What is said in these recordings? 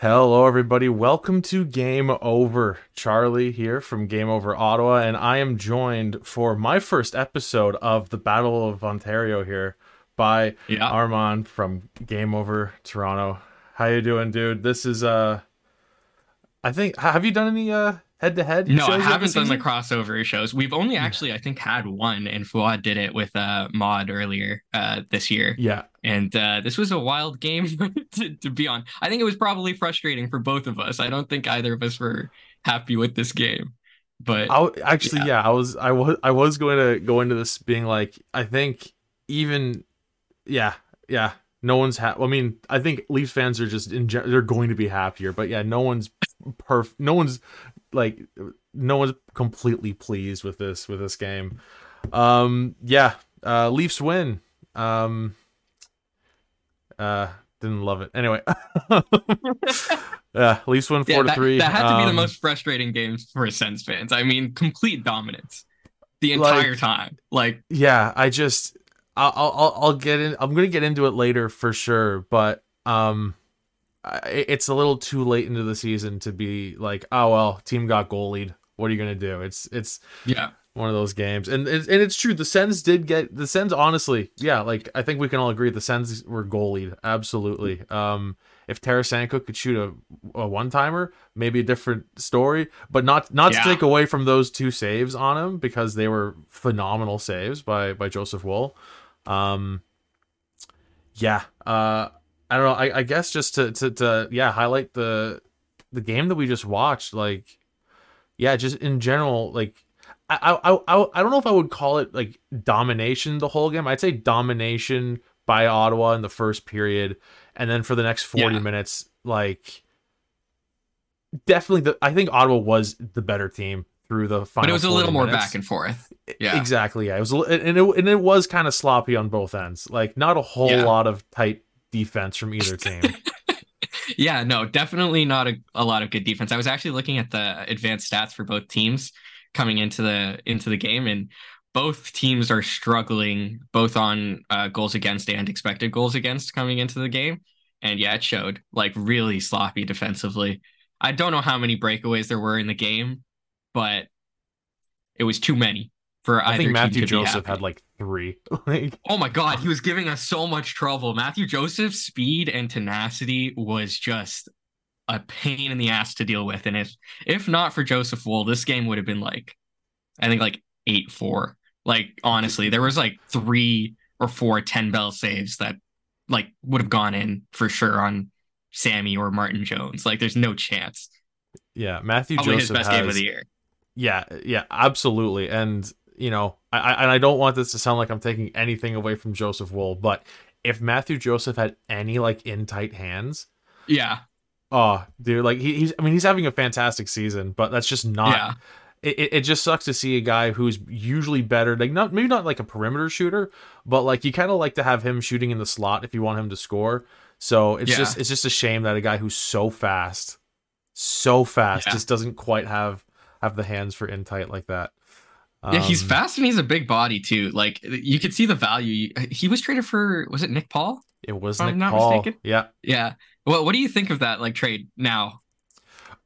Hello, everybody. Welcome to Game Over. Charlie here from Game Over Ottawa, and I am joined for my first episode of the Battle of Ontario here by Yeah. Armaan from Game Over Toronto. How you doing, dude? This is uh, I think have you done any uh head to head? No, I haven't done the crossover shows. We've only actually, I think, had one, and Fuad did it with uh, Maude earlier uh, this year. Yeah, And uh, this was a wild game to, to be on. I think it was probably frustrating for both of us. I don't think either of us were happy with this game. But I actually, yeah. I was, I was, I was going to go into this being like, I think even, yeah, yeah, no one's happy. I mean, I think Leafs fans are just in, gen- they're going to be happier, but yeah, no one's perf, no one's like, no one's completely pleased with this with this game. Um, yeah, uh, Leafs win. Um, uh, didn't love it. Anyway, yeah, Leafs win yeah, four to three. that had to be the Um, most frustrating game for Sens fans. I mean, complete dominance the Like- entire time. Like, yeah i just I'll, I'll i'll get in i'm gonna get into it later for sure but um it's a little too late into the season to be like oh well team got goalied what are you gonna do it's it's yeah, one of those games and it's, and it's true the sens did get the sens honestly yeah like i think we can all agree the sens were goalied absolutely um if Tarasenko could shoot a, a one timer, maybe a different story. But not not Yeah. to take away from those two saves on him because they were phenomenal saves by by Joseph Woll. Um, yeah, uh, I don't know. I, I guess just to, to to yeah highlight the the game that we just watched. Like, yeah, just in general, like I I I I don't know if I would call it like domination the whole game. I'd say domination by Ottawa in the first period, and then for the next forty Yeah. minutes, like definitely the I think Ottawa was the better team through the final. but it was a 40 little more minutes. back and forth. Yeah. Exactly. Yeah. It was, and it, and it was kind of sloppy on both ends. Like not a whole Yeah. lot of tight defense from either team. Yeah, no, definitely not a, a lot of good defense. I was actually looking at the advanced stats for both teams coming into the into the game, and both teams are struggling both on uh, goals against and expected goals against coming into the game. And yeah, it showed like really sloppy defensively. I don't know how many breakaways there were in the game, but it was too many for I think Mathieu Joseph had like three. like Oh my god, he was giving us so much trouble. Mathieu Joseph's speed and tenacity was just a pain in the ass to deal with. And if if not for Joseph Woll, this game would have been like I think like 8-4. Like honestly, there was like three or four 10 bell saves that like would have gone in for sure on Sammy or Martin Jones. Like there's no chance. yeah, Mathieu Probably Joseph his best has, game of the year. Yeah, yeah, absolutely. And you know, I, I and I don't want this to sound like I'm taking anything away from Joseph Woll, but if Mathieu Joseph had any like in tight hands, Yeah. oh dude, like he, he's I mean he's having a fantastic season, but that's just not Yeah. it, it, just sucks to see a guy who's usually better like not maybe not like a perimeter shooter but like you kind of like to have him shooting in the slot if you want him to score so it's Yeah. just it's just a shame that a guy who's so fast so fast Yeah. just doesn't quite have have the hands for in tight like that Yeah, he's Um, fast and he's a big body too. Like you could see the value. He was traded for was it Nick Paul? it was if I'm Nick not Paul mistaken. yeah Yeah. Well, what do you think of that like trade now?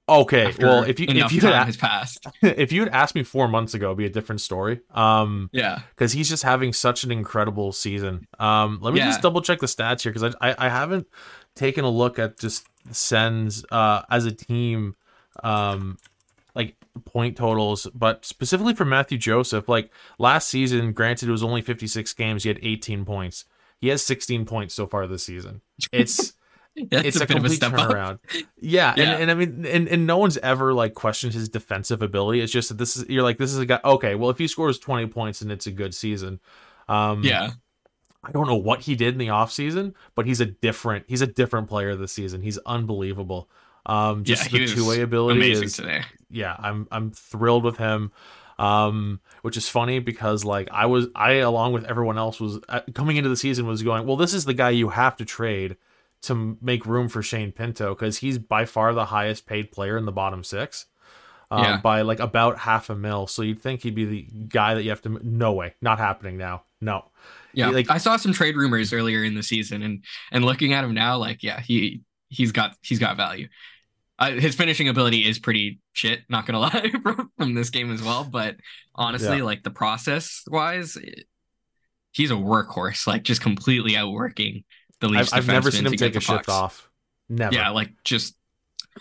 okay well if you if you had, passed. if you had asked me four months ago it'd be a different story um Yeah. because he's just having such an incredible season. Um, let me Yeah. just double check the stats here because I, I I haven't taken a look at just Sens uh as a team, um, point totals, but specifically for Mathieu Joseph, like last season, granted it was only 56 games, he had 18 points. He has 16 points so far this season. It's it's a, a, bit of a complete up. turnaround. Yeah, Yeah. And, and I mean, and, and no one's ever like questioned his defensive ability. It's just that this is you're like this is a guy. Okay, well, if he scores twenty points and it's a good season, um, Yeah, I don't know what he did in the offseason, but he's a different he's a different player this season. He's unbelievable. Um, just yeah, the two way ability amazing is today. yeah, I'm I'm thrilled with him. Um, which is funny because like I was I along with everyone else was uh, coming into the season was going, well, this is the guy you have to trade to make room for Shane Pinto because he's by far the highest paid player in the bottom six. Um, Yeah. by like about half a mil. So you'd think he'd be the guy that you have to. No way, not happening now. No. Yeah, like- I saw some trade rumors earlier in the season, and and looking at him now, like yeah, he he's got he's got value. Uh, his finishing ability is pretty shit, not gonna lie, from, from this game as well. But honestly, Yeah. like the process wise, it- he's a workhorse, like just completely outworking the I've, I've never seen him take a shift off. Never. Yeah, like just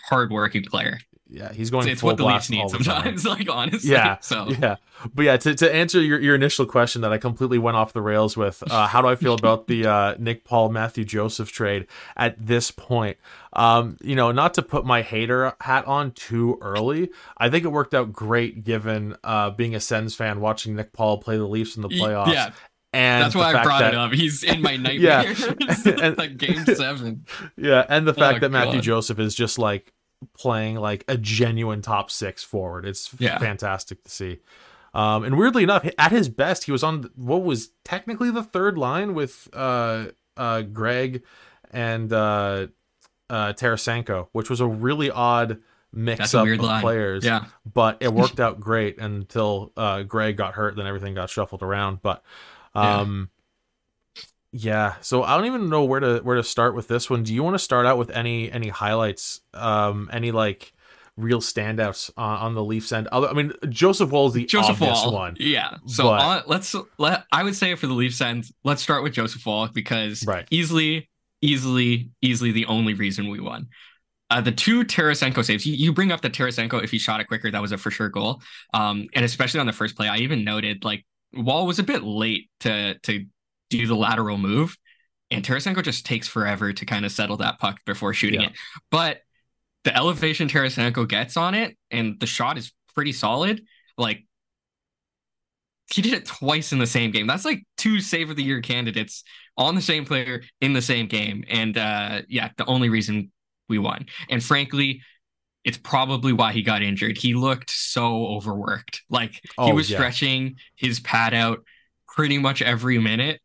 hardworking player. Yeah, he's going It's, it's full what the Leafs need all the time. sometimes. Like honestly, Yeah, So Yeah, but yeah, to, to answer your, your initial question that I completely went off the rails with, uh, how do I feel about the uh, Nick Paul Mathieu Joseph trade at this point? Um, you know, not to put my hater hat on too early, I think it worked out great given uh, being a Sens fan watching Nick Paul play the Leafs in the playoffs. yeah, and that's why I brought that, it up. He's in my Yeah. nightmares. And- like game seven. Yeah, and the fact Oh, that Mathieu God. Joseph is just like playing like a genuine top six forward. It's Yeah. fantastic to see. Um, and weirdly enough, at his best, he was on what was technically the third line with uh, uh, Greig and uh, uh, Tarasenko, which was a really odd mix up of line. players. Yeah. But it worked out great until uh, Greig got hurt, then everything got shuffled around. But um, yeah. So I don't even know where to where to start with this one. Do you want to start out with any any highlights? Um, any like real standouts on, on the Leafs end? Other, I mean, Joseph Woll is the Joseph obvious Woll. one, Yeah. So but- on, let's let I would say for the Leafs end, let's start with Joseph Woll because Right. easily, easily, easily the only reason we won. Uh, the two Tarasenko saves. You, you bring up the Tarasenko if he shot it quicker, that was a for sure goal. Um, and especially on the first play, I even noted like Woll was a bit late to to do the lateral move, and Tarasenko just takes forever to kind of settle that puck before shooting Yeah. it. But the elevation Tarasenko gets on it, and the shot is pretty solid. Like he did it twice in the same game. That's like two save of the year candidates on the same player in the same game. And uh yeah, the only reason we won. And frankly, it's probably why he got injured. He looked so overworked. Like he Oh, was yeah. stretching his pad out pretty much every minute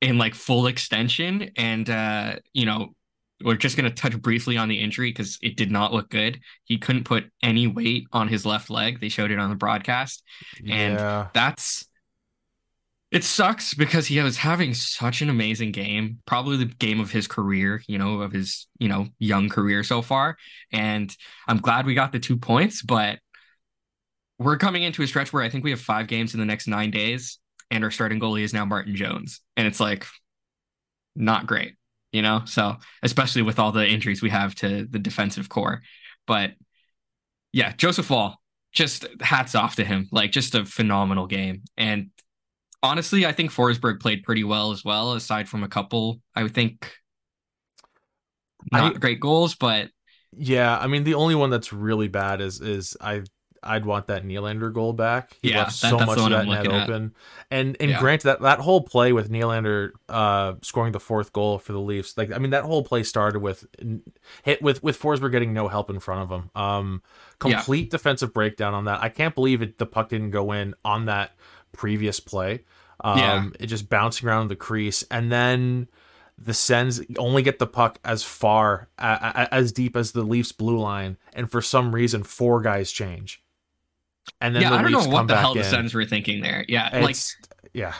in like full extension. And uh, you know, we're just gonna touch briefly on the injury because it did not look good. He couldn't put any weight on his left leg. They showed it on the broadcast and yeah. that's it sucks because he was having such an amazing game probably the game of his career you know of his you know young career so far and i'm glad we got the two points but we're coming into a stretch where i think we have five games in the next nine days and our starting goalie is now martin jones and it's like not great you know so especially with all the injuries we have to the defensive core but yeah joseph woll just hats off to him. Like just a phenomenal game. And honestly, I think Forsberg played pretty well as well, aside from a couple, I think not I- great goals, but Yeah, I mean the only one that's really bad is is I I'd want that Nylander goal back. He Yeah, left so much of that net at. open. And and Yeah. granted that that whole play with Nylander uh scoring the fourth goal for the Leafs, like I mean that whole play started with hit with with Forsberg getting no help in front of him. Um Yeah. complete defensive breakdown on that. I can't believe it the puck didn't go in on that previous play. Um Yeah. it just bouncing around the crease and then the Sens only get the puck as far as deep as the Leafs blue line, and for some reason four guys change. And then yeah, the I don't Leafs know what the hell the. Sens were thinking there. Yeah, like yeah,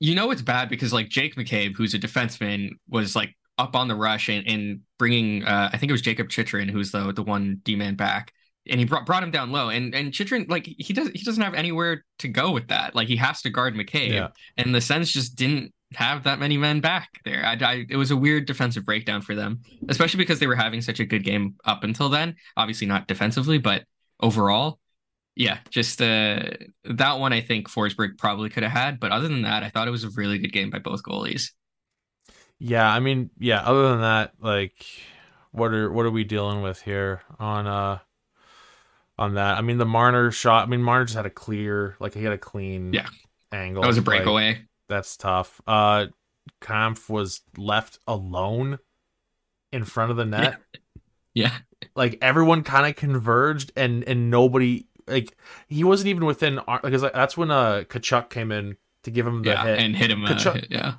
you know it's bad because like Jake McCabe, who's a defenseman, was like up on the rush and, and bringing uh, I think it was Jakob Chychrun, who's the the one D man back, and he brought brought him down low. And and Chychrun like he does he doesn't have anywhere to go with that. Like he has to guard McCabe, Yeah. and the Sens just didn't have that many men back there. I, I it was a weird defensive breakdown for them, especially because they were having such a good game up until then. Obviously not defensively, but overall. Yeah, just uh that one I think Forsberg probably could have had, but other than that, I thought it was a really good game by both goalies. Yeah, I mean, yeah. Other than that, like, what are what are we dealing with here on uh on that? I mean, the Marner shot. I mean, Marner just had a clear, like he had a clean, yeah, angle. That was a like, breakaway. that's tough. Uh, Kampf was left alone in front of the net. yeah. Like everyone kind of converged, and and nobody like he wasn't even within because like, that's when uh Tkachuk came in to give him the yeah, hit and hit him. Uh, Tkachuk- hit- yeah,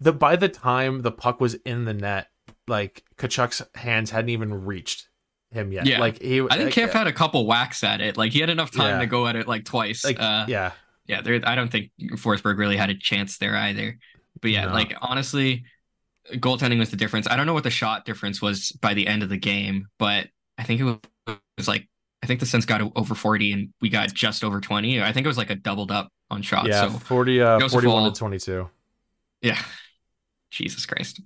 the by the time the puck was in the net, like Tkachuk's hands hadn't even reached him yet. Yeah. like he. I think like, Kampf had a couple whacks at it. Like he had enough time Yeah. to go at it like twice. like uh, yeah, yeah, there. I don't think Forsberg really had a chance there either. But yeah, No. like honestly, goaltending was the difference. I don't know what the shot difference was by the end of the game, but I think it was like think the Sens got over forty and we got just over twenty. I think it was like a doubled up on shots. yeah, So 40, uh, 41 Woll- to twenty two. yeah, Jesus Christ.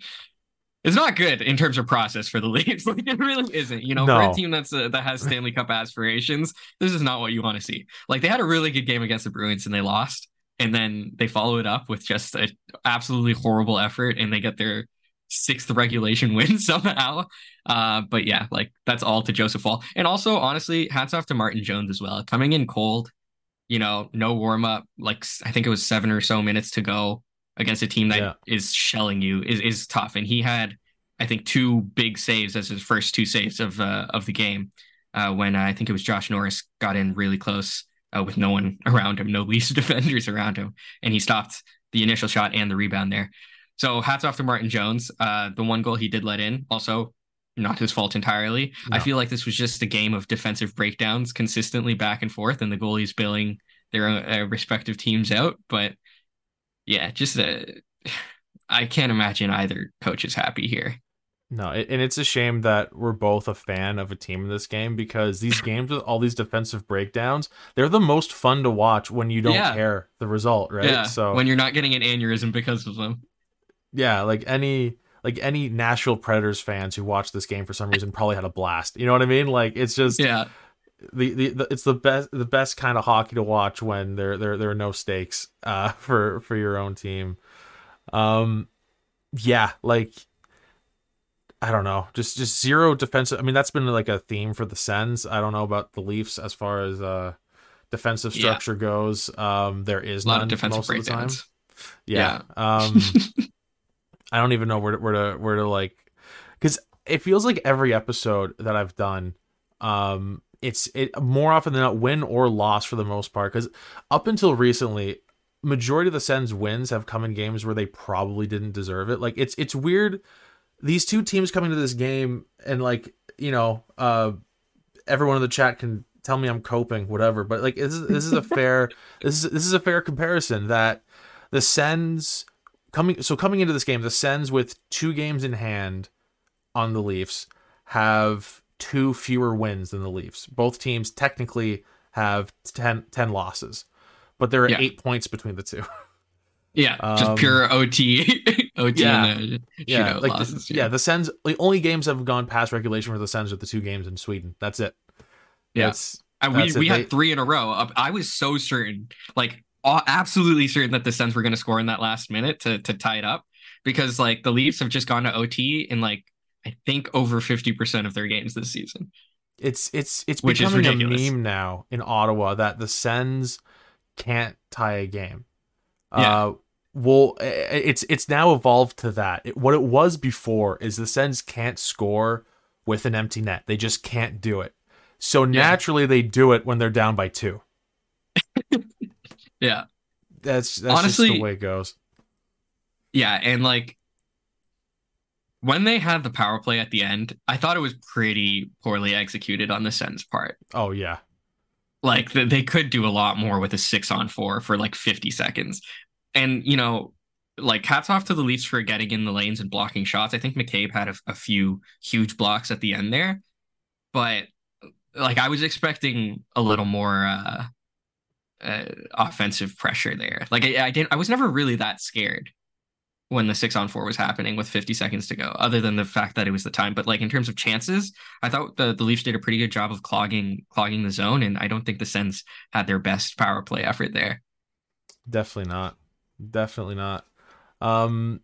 It's not good in terms of process for the Leafs. Like it really isn't. You know, for a team that's uh, that has Stanley Cup aspirations, this is not what you want to see. Like they had a really good game against the Bruins and they lost, and then they follow it up with just an absolutely horrible effort, and they get their sixth regulation win somehow. Uh, but yeah, like that's all to Joseph Woll, and also honestly, hats off to Martin Jones as well, coming in cold. You know, no warm up. Like I think it was seven or so minutes to go against a team that is Yeah. shelling you is is tough. And he had, I think, two big saves as his first two saves of uh, of the game. Uh, when I think it was Josh Norris got in really close uh, with no one around him, no Leafs defenders around him, and he stopped the initial shot and the rebound there. So hats off to Martin Jones. Uh, the one goal he did let in, also not his fault entirely. I feel like this was just a game of defensive breakdowns consistently back and forth, and the goalies billing their uh, respective teams out. But yeah, just uh, I can't imagine either coach is happy here. No, and it's a shame that we're both a fan of a team in this game because these games with all these defensive breakdowns, they're the most fun to watch when you don't Yeah. care the result, right? Yeah, so when you're not getting an aneurysm because of them. Yeah, like any like any Nashville Predators fans who watched this game for some reason probably had a blast. You know what I mean? Like it's just Yeah, the, the, the it's the best the best kind of hockey to watch when there there there are no stakes uh for for your own team. Um yeah, like I don't know. Just just zero defensive I mean that's been like a theme for the Sens. I don't know about the Leafs as far as uh defensive Yeah. structure goes. Um there is a lot none of defensive most of the time. breakdowns. Yeah. Um I don't even know where to, where to where to like cuz it feels like every episode that I've done um it's it more often than not win or loss for the most part cuz up until recently majority of the Sens wins have come in games where they probably didn't deserve it. Like it's it's weird these two teams coming to this game and like, you know, uh everyone in the chat can tell me I'm coping whatever, but like this is this is a fair this is this is a fair comparison that the Sens coming so coming into this game, the Sens with two games in hand on the Leafs have two fewer wins than the Leafs. Both teams technically have 10, 10 losses, but there are Yeah. eight points between the two. Yeah, Um, just pure OT, OT yeah. uh, yeah, like the, losses. yeah, the Sens. The only games have gone past regulation for the Sens are the two games in Sweden. That's it. Yeah. That's, And we That's it. we They- had three in a row. Uh, I was so certain, like absolutely certain that the Sens were going to score in that last minute to to tie it up because like the Leafs have just gone to OT in like I think over fifty percent of their games this season. it's it's it's Which becoming a meme now in Ottawa that the Sens can't tie a game. Yeah. Uh, well, it's it's now evolved to that. It, what it was before is the Sens can't score with an empty net. They just can't do it. So naturally, they do it when they're down by two. Yeah, That's that's just Honestly- the way it goes. yeah, and like when they had the power play at the end, I thought it was pretty poorly executed on the Sens part. Oh yeah, like th- they could do a lot more with a six on four for like 50 seconds. And you know like hats off to the leafs for getting in the lanes and blocking shots. I think mccabe had a, a few huge blocks at the end there. But like i was expecting a little more uh, uh offensive pressure there like I, I didn't i was never really that scared when the six on four was happening with 50 seconds to go other than the fact that it was the time but like in terms of chances I thought the, the Leafs did a pretty good job of clogging clogging the zone, and I don't think the Sens had their best power play effort there. definitely not. Definitely not. Um,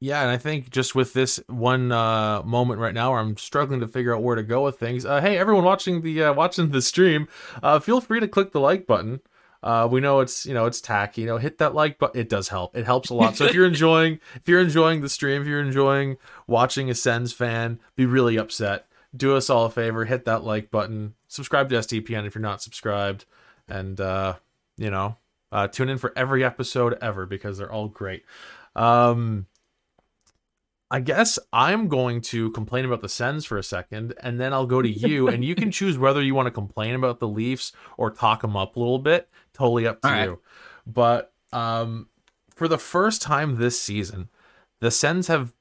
Yeah, and I think just with this one uh, moment right now where I'm struggling to figure out where to go with things. Uh, hey, everyone watching the uh, watching the stream, uh, feel free to click the like button. Uh, we know it's you know it's tacky. You know, hit that like button. It does help. It helps a lot. So if you're enjoying if you're enjoying the stream, if you're enjoying watching a Sens fan be really upset, do us all a favor. Hit that like button. Subscribe to SDPN if you're not subscribed, and uh, you know uh, tune in for every episode ever because they're all great. Um, I guess I'm going to complain about the Sens for a second, and then I'll go to you, and you can choose whether you want to complain about the Leafs or talk them up a little bit. Totally up to you. But um, for the first time this season, the Sens have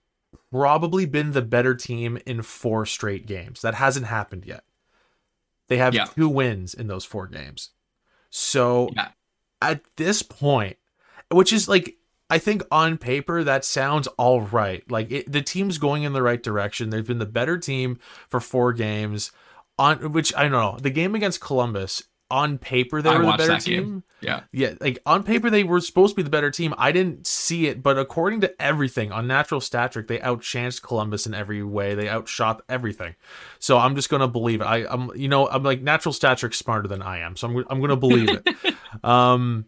probably been the better team in four straight games. That hasn't happened yet. They have Yeah. two wins in those four games. So Yeah. at this point, which is like I think on paper that sounds all right. Like it, the team's going in the right direction. They've been the better team for four games. On which I don't know the game against Columbus. On paper, they I were the better team. game. Yeah. Yeah, like on paper they were supposed to be the better team. I didn't see it, but according to everything on natural stat trick, they outchanced Columbus in every way. They outshot everything. So I'm just gonna believe it. I, I'm, you know, I'm like natural stat trick's smarter than I am, so I'm, I'm gonna believe it. um,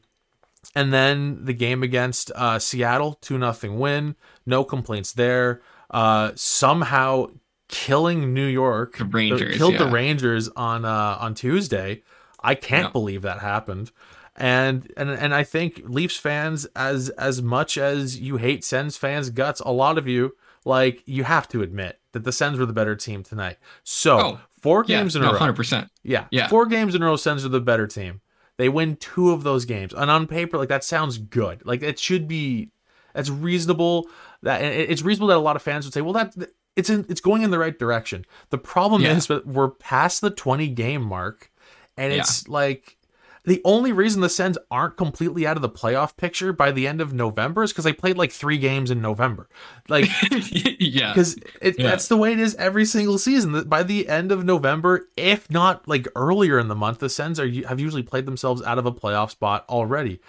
and then the game against uh, Seattle, two nothing win. No complaints there. Uh, somehow killing New York, The Rangers, killed the. Rangers on uh, on Tuesday. I can't Yeah. believe that happened. And and and I think Leafs fans, as as much as you hate Sens fans guts, a lot of you like you have to admit that the Sens were the better team tonight. So Oh, four Yeah. games in no, a row. 100%. Yeah. Yeah. Four games in a row, Sens are the better team. They win two of those games. And on paper, like that sounds good. Like it should be that's reasonable. That it's reasonable that a lot of fans would say, well, that it's in it's going in the right direction. The problem Yeah. is that we're past the 20 game mark, and it's like the only reason the Sens aren't completely out of the playoff picture by the end of November is because they played like three games in November. Like yeah. because Yeah. that's the way it is every single season. By the end of November, if not like earlier in the month, the Sens are have usually played themselves out of a playoff spot already,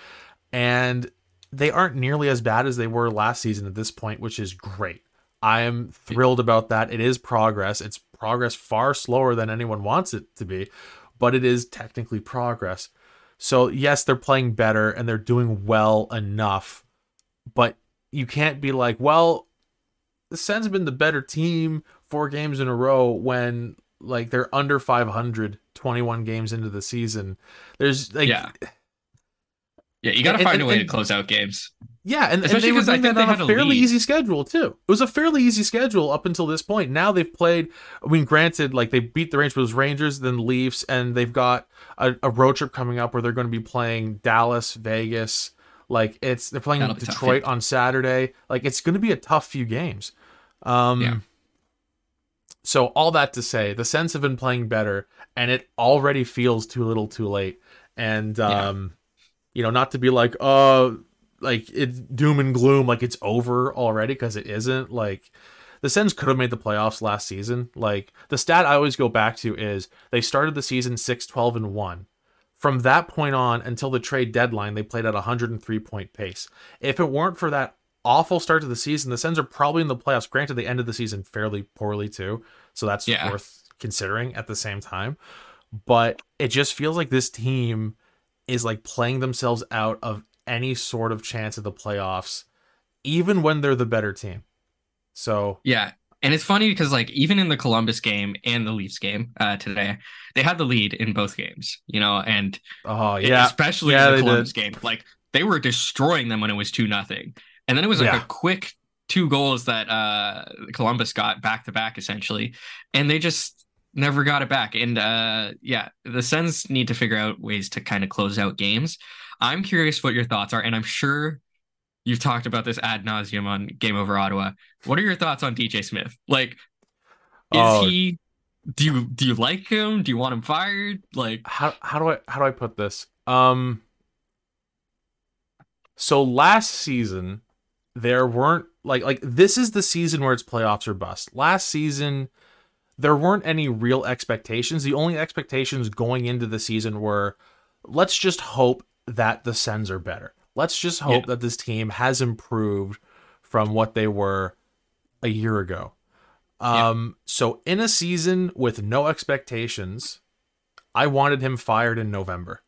and they aren't nearly as bad as they were last season at this point, which is great. I am thrilled about that. It is progress. It's progress far slower than anyone wants it to be, but it is technically progress. So yes, they're playing better and they're doing well enough, but you can't be like, well, the Sens have been the better team four games in a row when like they're under 500 21 games into the season. There's like Yeah. Yeah, you got to find and- a way and- to close out games. Yeah, and, and they were doing that on a fairly lead. easy schedule too. It was a fairly easy schedule up until this point. Now they've played. I mean, granted, like they beat the Rangers, but it was Rangers, then Leafs, and they've got a, a road trip coming up where they're going to be playing Dallas, Vegas. Like it's they're playing tough, Detroit yeah. on Saturday. Like it's going to be a tough few games. Um, Yeah. So all that to say, the Sens have been playing better, and it already feels too little, too late. And Yeah. um, you know, not to be like, oh, like it's doom and gloom, like it's over already, because it isn't. Like the Sens could have made the playoffs last season. Like the stat I always go back to is they started the season 6 12 and 1. From that point on until the trade deadline, they played at a 103 point pace. If it weren't for that awful start to the season, the Sens are probably in the playoffs. Granted, they ended the season fairly poorly too, so that's Yeah. worth considering at the same time. But it just feels like this team is like playing themselves out of any sort of chance at the playoffs, even when they're the better team. So Yeah. And it's funny because like even in the Columbus game and the Leafs game uh, today, they had the lead in both games, you know, and oh yeah, especially Yeah, in the Columbus game, like they were destroying them when it was two nothing, and then it was like Yeah. a quick two goals that uh Columbus got back to back essentially, and they just never got it back. And uh yeah, the Sens need to figure out ways to kind of close out games. I'm curious what your thoughts are, and I'm sure you've talked about this ad nauseum on Game Over Ottawa. What are your thoughts on DJ Smith? Like, is Oh. he? Do you do you like him? Do you want him fired? Like, how how do I how do I put this? Um so last season there weren't like like this is the season where it's playoffs or bust. Last season there weren't any real expectations. The only expectations going into the season were let's just hope that the Sens are better. Let's just hope Yeah. that this team has improved from what they were a year ago. Um, yeah. so in a season with no expectations, I wanted him fired in November.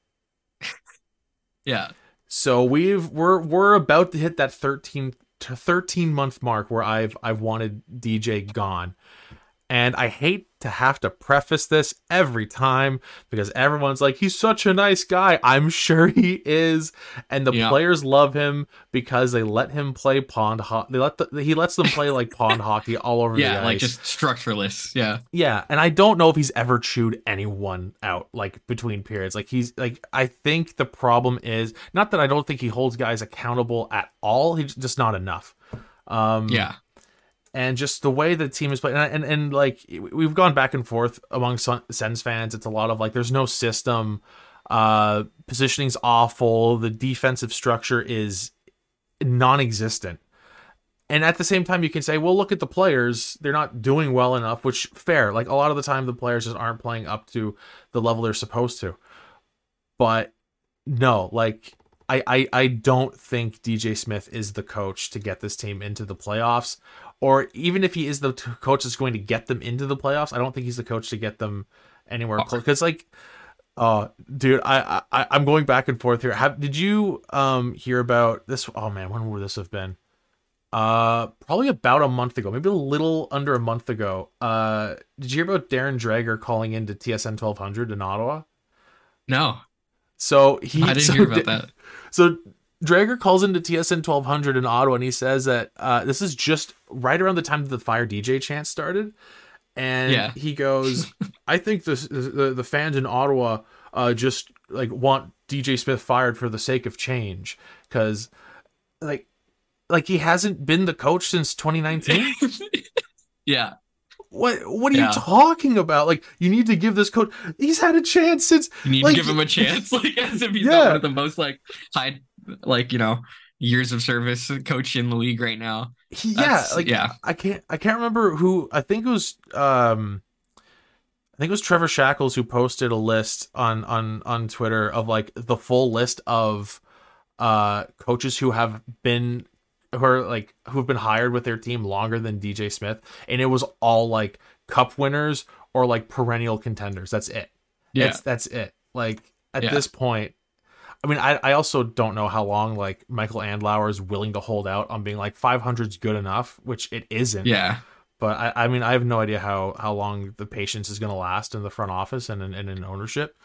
yeah. So we've we're we're about to hit that 13 to 13 month mark where I've I've wanted DJ gone. And I hate to have to preface this every time because everyone's like, he's such a nice guy. I'm sure he is. And the yeah. players love him because they let him play pond hockey. They let the, he lets them play like pond hockey all over yeah, the ice. like just structureless. Yeah. Yeah. And I don't know if he's ever chewed anyone out like between periods. Like he's like, I think the problem is not that I don't think he holds guys accountable at all. He's just not enough. Um, yeah and just the way the team is playing and, and, and like we've gone back and forth among Sens fans. It's a lot of like there's no system. Uh positioning's awful. The defensive structure is non-existent. And at the same time you can say well look at the players. They're not doing well enough which fair. Like a lot of the time the players just aren't playing up to the level they're supposed to. But no like I, I, I don't think DJ Smith is the coach to get this team into the playoffs or even if he is the coach that's going to get them into the playoffs, I don't think he's the coach to get them anywhere close. Because like, oh, dude, I, I I'm going back and forth here. Have did you um hear about this? Oh man, when would this have been? Uh, probably about a month ago, maybe a little under a month ago. Uh, did you hear about Darren Dreger calling into TSN 1200 in Ottawa? No. So he. I didn't so hear about that. So Dreger calls into TSN 1200 in Ottawa and he says that uh, this is just right around the time that the Fire DJ chant started. And yeah. he goes, I think the, the, the fans in Ottawa uh, just like want DJ Smith fired for the sake of change. Cause like, like he hasn't been the coach since 2019. yeah. What what are yeah. you talking about? Like you need to give this coach. He's had a chance since. You need like, to give him a chance, like as if he's yeah. one of the most like high like you know years of service coach in the league right now. yeah, like yeah. I can't I can't remember who I think it was um I think it was Trevor Shackles who posted a list on on on Twitter of like the full list of uh coaches who have been who are like who have been hired with their team longer than DJ Smith and it was all like cup winners or like perennial contenders. That's it. Yeah. It's, that's it. Like at yeah. this point I mean, I, I also don't know how long like Michael Andlauer is willing to hold out on being like 500 is good enough, which it isn't. Yeah. But I, I mean, I have no idea how how long the patience is going to last in the front office and in, and in ownership.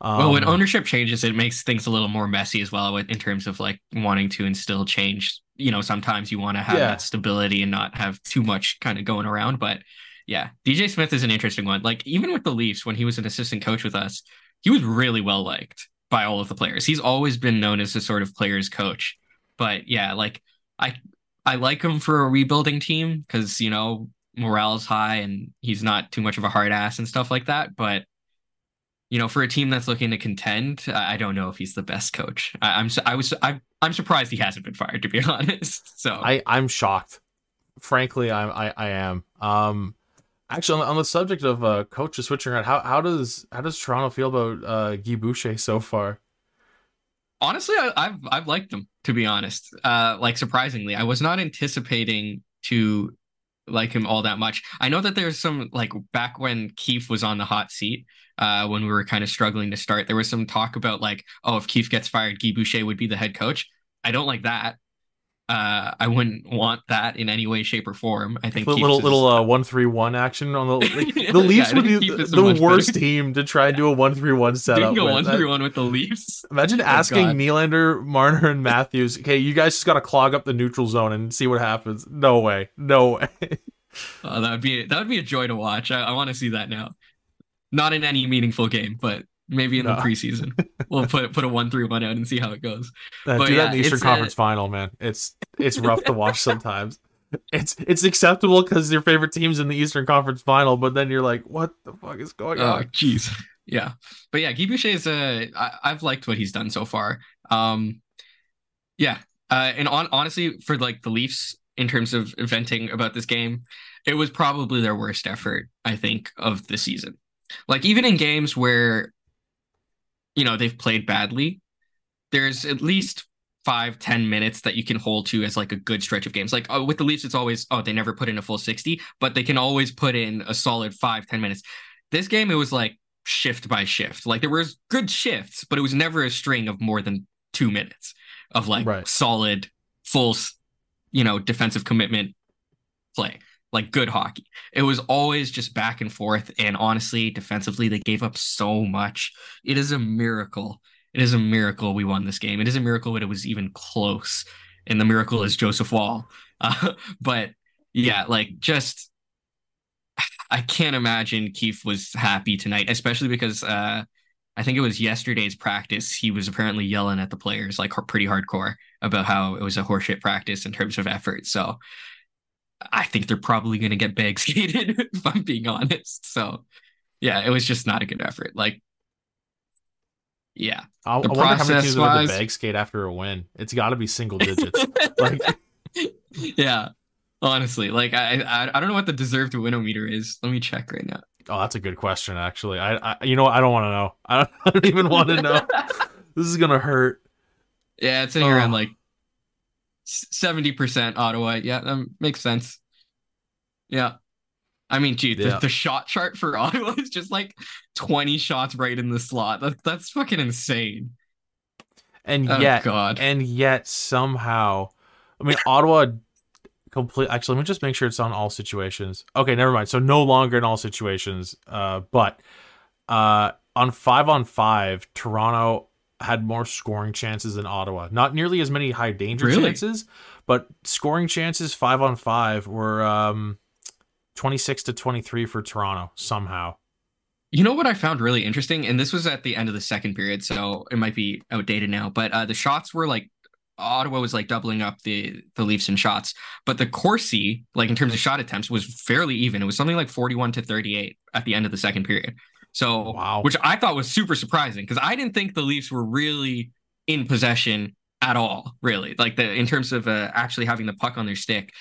Um, well, when um, ownership changes, it makes things a little more messy as well in terms of like wanting to instill change. You know, sometimes you want to have yeah. that stability and not have too much kind of going around. But yeah, DJ Smith is an interesting one. Like even with the Leafs, when he was an assistant coach with us, he was really well liked by all of the players. He's always been known as a sort of players coach. But yeah, like I I like him for a rebuilding team because you know morale's high and he's not too much of a hard ass and stuff like that. But you know, for a team that's looking to contend, I don't know if he's the best coach. I, am I was I, I'm surprised he hasn't been fired to be honest. So I I'm shocked. Frankly, I I, I am. Um, Actually, on the, on the subject of uh, coaches switching around, how how does how does Toronto feel about uh, Guy Boucher so far? Honestly, I, have I've liked him to be honest. Uh, like surprisingly, I was not anticipating to like him all that much. I know that there's some like back when Keefe was on the hot seat, uh, when we were kind of struggling to start, there was some talk about like, oh, if Keefe gets fired, Guy Boucher would be the head coach. I don't like that. Uh, I wouldn't want that in any way, shape, or form. I think little is... little uh, one three one action on the like, the Leafs yeah, would be the, the worst better. team to try and do a one three one setup. Go one three one with the Leafs. Imagine oh, asking God. Nylander, Marner, and Matthews, "Okay, you guys just got to clog up the neutral zone and see what happens." No way, no way. uh, that would be that would be a joy to watch. I, I want to see that now. Not in any meaningful game, but maybe in no. the preseason. we'll put put a one three one out and see how it goes. Uh, but do yeah, that in the Eastern Conference a... Final, man. It's it's rough to watch sometimes. It's it's acceptable because your favorite team's in the Eastern Conference Final, but then you're like, what the fuck is going on? oh, on? Jeez. Yeah, but yeah, Guy Boucher is a. I, I've liked what he's done so far. Um, yeah, uh, and on honestly for like the Leafs in terms of venting about this game, it was probably their worst effort I think of the season. Like even in games where you know they've played badly there's at least five ten minutes that you can hold to as like a good stretch of games. Like uh, with the Leafs, it's always oh they never put in a full sixty, but they can always put in a solid five ten minutes. This game, it was like shift by shift. Like there was good shifts, but it was never a string of more than two minutes of like Right. solid full, you know, defensive commitment play. Like good hockey. It was always just back and forth. And honestly, defensively, they gave up so much. It is a miracle. It is a miracle we won this game. It is a miracle that it was even close. And the miracle is Joseph Woll. Uh, but yeah, like just I can't imagine Keefe was happy tonight, especially because uh I think it was yesterday's practice. He was apparently yelling at the players like pretty hardcore about how it was a horseshit practice in terms of effort. So I think they're probably going to get bag skated if I'm being honest. So yeah, it was just not a good effort. Like, yeah, I, I The wonder how many teams would have process-wise- the bag skate after a win. It's got to be single digits. like, yeah. Honestly, like I, I I don't know what the deserved winometer is. Let me check right now. oh, that's a good question. Actually, I, I you know, what? I don't want to know. I don't, I don't even want to know. this is gonna hurt. Yeah, it's sitting around Oh. like seventy percent Ottawa. Yeah, that makes sense. Yeah, I mean, gee, the, Yeah. the shot chart for Ottawa is just like twenty shots right in the slot. That, that's fucking insane. And Oh yet, God, and yet somehow, I mean, Ottawa complete. Actually, let me just make sure it's on all situations. Okay, never mind. So no longer in all situations. Uh, but uh, on five on five, Toronto had more scoring chances than Ottawa. Not nearly as many high danger Really? chances, but scoring chances five on five were um, twenty six to twenty three for Toronto somehow. You know what I found really interesting, and this was at the end of the second period, so it might be outdated now. But uh, the shots were like Ottawa was like doubling up the the Leafs in shots, but the Corsi, like in terms of shot attempts, was fairly even. It was something like forty one to thirty eight at the end of the second period. So, Wow. which I thought was super surprising because I didn't think the Leafs were really in possession at all. Really, like the in terms of uh, actually having the puck on their stick.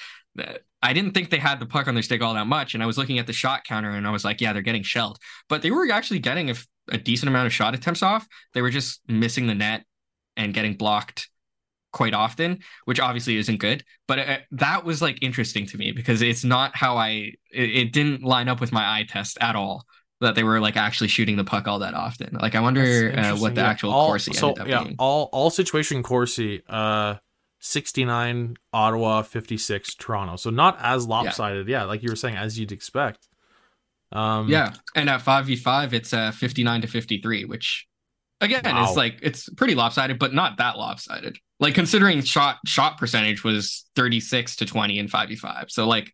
I didn't think they had the puck on their stick all that much, and I was looking at the shot counter, and I was like, "Yeah, they're getting shelled." But they were actually getting a decent amount of shot attempts off. They were just missing the net and getting blocked quite often, which obviously isn't good. But uh that was like interesting to me because it's not how I. It, it didn't line up with my eye test at all. That they were like actually shooting the puck all that often. Like I wonder uh, what the yeah. actual all, Corsi so, ended up yeah, being. all all situation Corsi, uh, sixty nine Ottawa, fifty six Toronto. So not as lopsided, yeah. like you were saying, as you'd expect. Um, Yeah, and at five v five, it's uh fifty nine to fifty three, which again Wow. is like it's pretty lopsided, but not that lopsided. Like considering shot shot percentage was thirty six to twenty in five v five, so like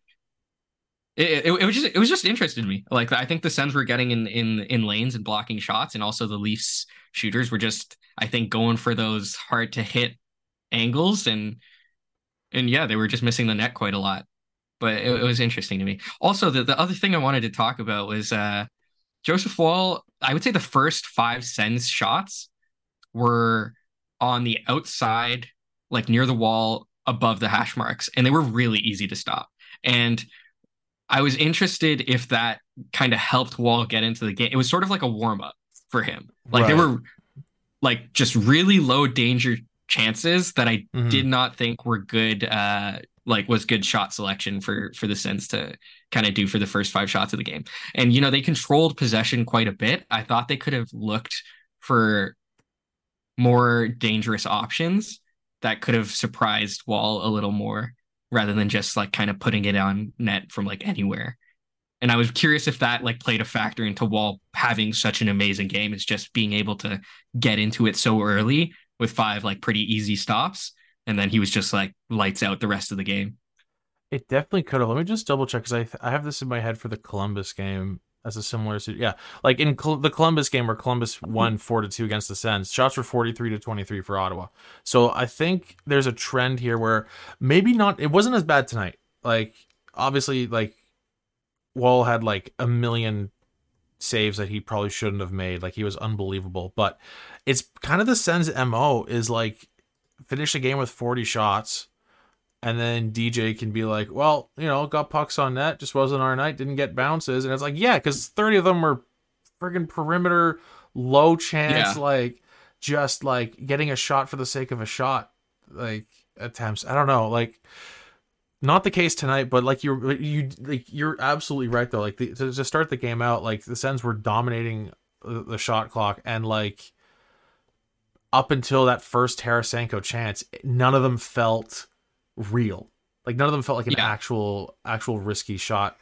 it, it, was just it was just interesting to me. Like I think the Sens were getting in in in lanes and blocking shots, and also the Leafs shooters were just I think going for those hard to hit angles and and yeah, they were just missing the net quite a lot. But it, it was interesting to me. Also, the, the other thing I wanted to talk about was uh Joseph Woll. I would say the first five Sens shots were on the outside, like near the wall above the hash marks, and they were really easy to stop. And I was interested if that kind of helped Woll get into the game. It was sort of like a warm up for him. Like Right. were like just really low danger chances that I Mhm. did not think were good uh like was good shot selection for for the Sens to kind of do for the first five shots of the game. And you know, they controlled possession quite a bit. I thought they could have looked for more dangerous options that could have surprised Woll a little more rather than just like kind of putting it on net from like anywhere. And I was curious if that like played a factor into Woll having such an amazing game is just being able to get into it so early with five like pretty easy stops and then he was just like lights out the rest of the game. It definitely could have. Let me just double check because I I have this in my head for the Columbus game as a similar. si- Yeah, like in Col- the Columbus game where Columbus won four to two against the Sens, shots were forty three to twenty three for Ottawa. So I think there's a trend here where maybe not. It wasn't as bad tonight. Like obviously, like Woll had like a million saves that he probably shouldn't have made. Like he was unbelievable. But it's kind of the Sens mo is like finish a game with forty shots and then DJ can be like, well, you know, got pucks on net, just wasn't our night, didn't get bounces, and it's like, yeah, because thirty of them were friggin' perimeter, low chance, Yeah. like just like getting a shot for the sake of a shot. like attempts. I don't know, like not the case tonight, but like you're you like you're absolutely right though. Like the, to, to start the game out, like the Sens were dominating the, the shot clock, and like up until that first Tarasenko chance, none of them felt real. Like none of them felt like an yeah. actual actual risky shot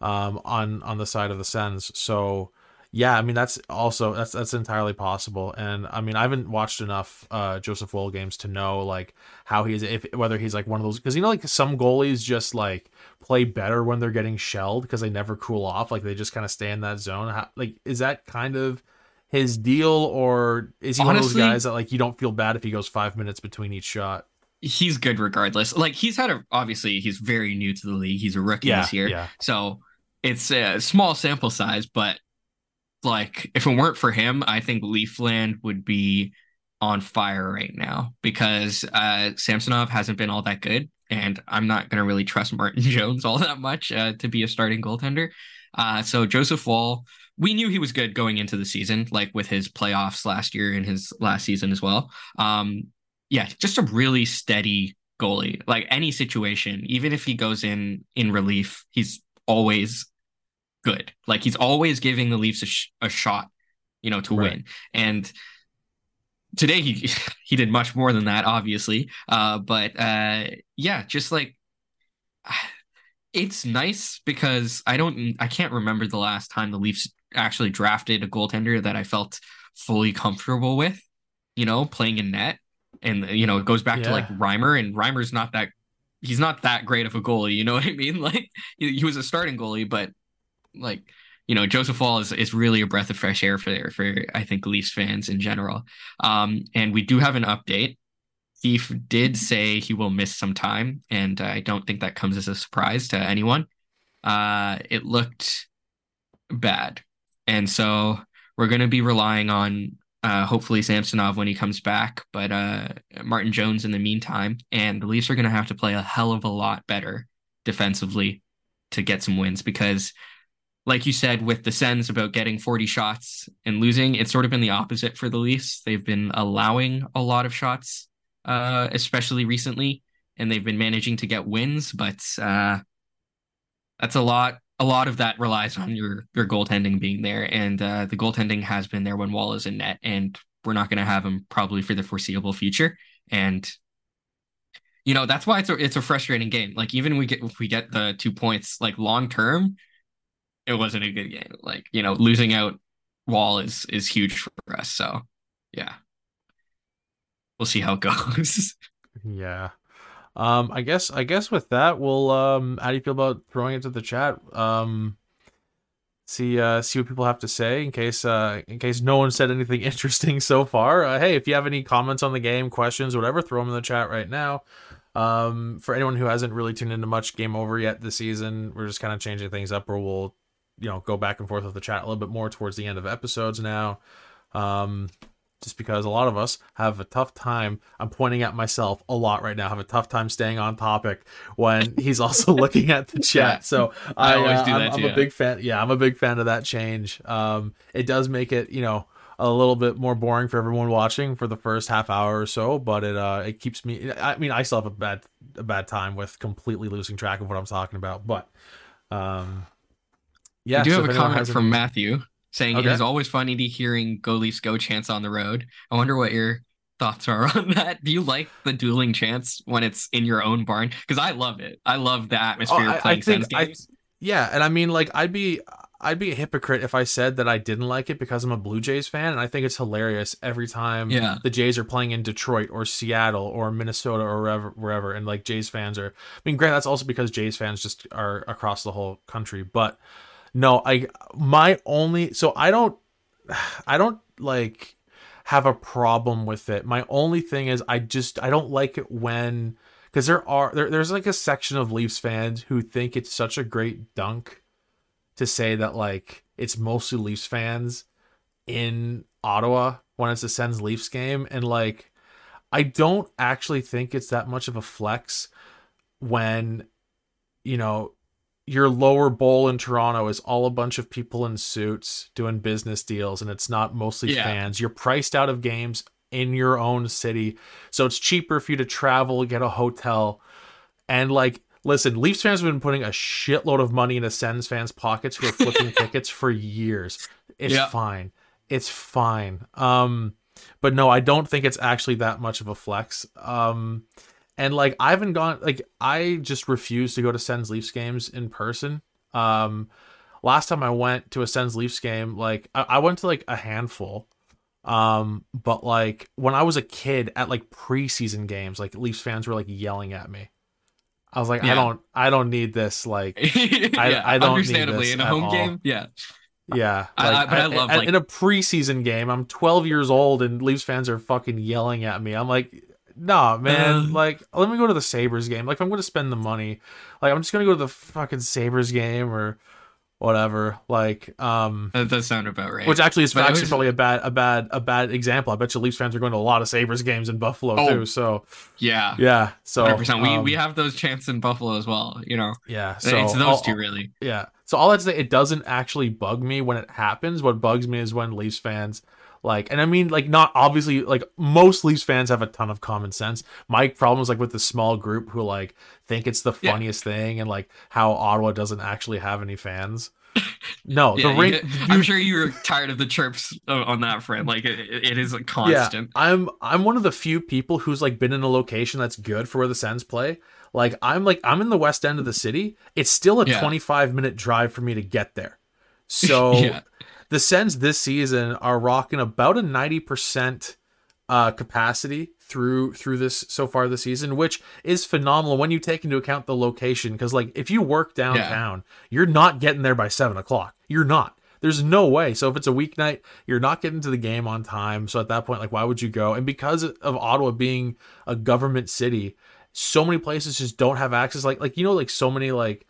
um, on on the side of the Sens. So yeah, I mean that's also that's that's entirely possible. And I mean I haven't watched enough uh, Joseph Woll games to know like how he is if whether he's like one of those because you know like some goalies just like play better when they're getting shelled because they never cool off like they just kind of stay in that zone. How, like is that kind of his deal or is he Honestly, one of those guys that like you don't feel bad if he goes five minutes between each shot? He's good regardless. Like he's had a obviously he's very new to the league. He's a rookie yeah, this year, yeah. so it's a small sample size. But like if it weren't for him, I think Leafland would be on fire right now because uh, Samsonov hasn't been all that good, and I'm not gonna really trust Martin Jones all that much uh, to be a starting goaltender. Uh, so Joseph Woll, we knew he was good going into the season, like with his playoffs last year and his last season as well. Um, yeah, just a really steady goalie. Like any situation, even if he goes in in relief, he's always good. Like he's always giving the Leafs a, sh- a shot, you know, to right. win. And today he he did much more than that, obviously. Uh, but uh, yeah, just like it's nice because I don't I can't remember the last time the Leafs actually drafted a goaltender that I felt fully comfortable with, you know, playing in net. And you know, it goes back yeah. to like Reimer, and Reimer's not that he's not that great of a goalie, you know what I mean? Like he, he was a starting goalie, but like you know, Joseph Woll is, is really a breath of fresh air for for I think Leafs fans in general. Um, and we do have an update. Keefe did say he will miss some time, and I don't think that comes as a surprise to anyone. Uh, it looked bad. And so we're going to be relying on uh, hopefully Samsonov when he comes back, but uh, Martin Jones in the meantime. And the Leafs are going to have to play a hell of a lot better defensively to get some wins because, like you said, with the Sens about getting 40 shots and losing, it's sort of been the opposite for the Leafs. They've been allowing a lot of shots, uh, especially recently, and they've been managing to get wins, but uh, that's a lot a lot of that relies on your your goaltending being there, and uh, the goaltending has been there when Woll is in net, and we're not going to have him probably for the foreseeable future. And you know that's why it's a it's a frustrating game. Like even we get if we get the two points, like long term, it wasn't a good game. Like you know losing out Woll is is huge for us. So yeah, we'll see how it goes. yeah. Um, I guess I guess with that, we'll um, how do you feel about throwing it to the chat? Um, see uh, see what people have to say in case uh, in case no one said anything interesting so far. Uh, hey, if you have any comments on the game, questions, whatever, throw them in the chat right now. Um, for anyone who hasn't really tuned into much game over yet this season, we're just kind of changing things up, or we'll you know go back and forth with the chat a little bit more towards the end of episodes now. Um, just because a lot of us have a tough time. I'm pointing at myself a lot right now. Have a tough time staying on topic when he's also looking at the chat. So I, I always uh, do that. I'm, I'm a big fan. Yeah, I'm a big fan of that change. Um, it does make it, you know, a little bit more boring for everyone watching for the first half hour or so, but it uh it keeps me. I mean, I still have a bad a bad time with completely losing track of what I'm talking about, but um, yeah. We do so have a comment from any... Mathieu saying okay. it is always funny to hearing Go Leafs Go chants on the road. I wonder what your thoughts are on that. Do you like the dueling chants when it's in your own barn? Because I love it. I love the oh, atmosphere oh, playing I think, games. I, yeah, and I mean, like, I'd be I'd be a hypocrite if I said that I didn't like it because I'm a Blue Jays fan, and I think it's hilarious every time yeah. the Jays are playing in Detroit or Seattle or Minnesota or wherever, wherever, and like Jays fans are. I mean, granted, that's also because Jays fans just are across the whole country, but no, I my only so I don't I don't like have a problem with it. My only thing is I just I don't like it when because there are there, there's like a section of Leafs fans who think it's such a great dunk to say that like it's mostly Leafs fans in Ottawa when it's a Sens Leafs game and like I don't actually think it's that much of a flex when you know your lower bowl in Toronto is all a bunch of people in suits doing business deals and it's not mostly yeah. fans. You're priced out of games in your own city. So it's cheaper for you to travel, get a hotel, and like listen, Leafs fans have been putting a shitload of money into Sens fans' pockets who are flipping tickets for years. It's Yeah. fine. It's fine. Um, but no, I don't think it's actually that much of a flex. Um, and like I haven't gone like I just refuse to go to Sens Leafs games in person. Um, last time I went to a Sens Leafs game, like I, I went to like a handful. Um, but like when I was a kid at like preseason games, like Leafs fans were like yelling at me. I was like, I don't, I don't need this. Like, yeah, I don't need understandably in a home all. game. Yeah, yeah, I- like, I- but I love, I- like- in a preseason game. I'm 12 years old, and Leafs fans are fucking yelling at me. I'm like, nah, man. Uh. like, let me go to the Sabres game. Like, if I'm going to spend the money, like, I'm just gonna go to the fucking Sabres game or whatever. Like, um, that does sound about right. which actually is But actually was- probably a bad, a bad, a bad example. I bet you Leafs fans are going to a lot of Sabres games in Buffalo Oh. too. So yeah, yeah, so percent. We um, we have those chants in Buffalo as well. You know, yeah. So it's those I'll- two really. Yeah. So all that to say, it doesn't actually bug me when it happens. What bugs me is when Leafs fans like, and I mean, like, not obviously, like, most Leafs fans have a ton of common sense. My problem is like with the small group who like think it's the Yeah. funniest thing and like how Ottawa doesn't actually have any fans. No, Yeah, the you ring. get- I'm sure you're tired of the chirps on that front. Like it, it is a constant. Yeah, I'm I'm one of the few people who's like been in a location that's good for where the Sens play. Like I'm like I'm in the west end of the city. It's still a Yeah. 25 minute drive for me to get there. So Yeah. The Sens this season are rocking about a 90% uh capacity through through this so far this season, which is phenomenal when you take into account the location. Because like if you work downtown, you're not getting there by seven o'clock. You're not. There's no way. So if it's a weeknight, you're not getting to the game on time. So at that point, like, why would you go? And because of Ottawa being a government city, so many places just don't have access. Like, like you know, like so many like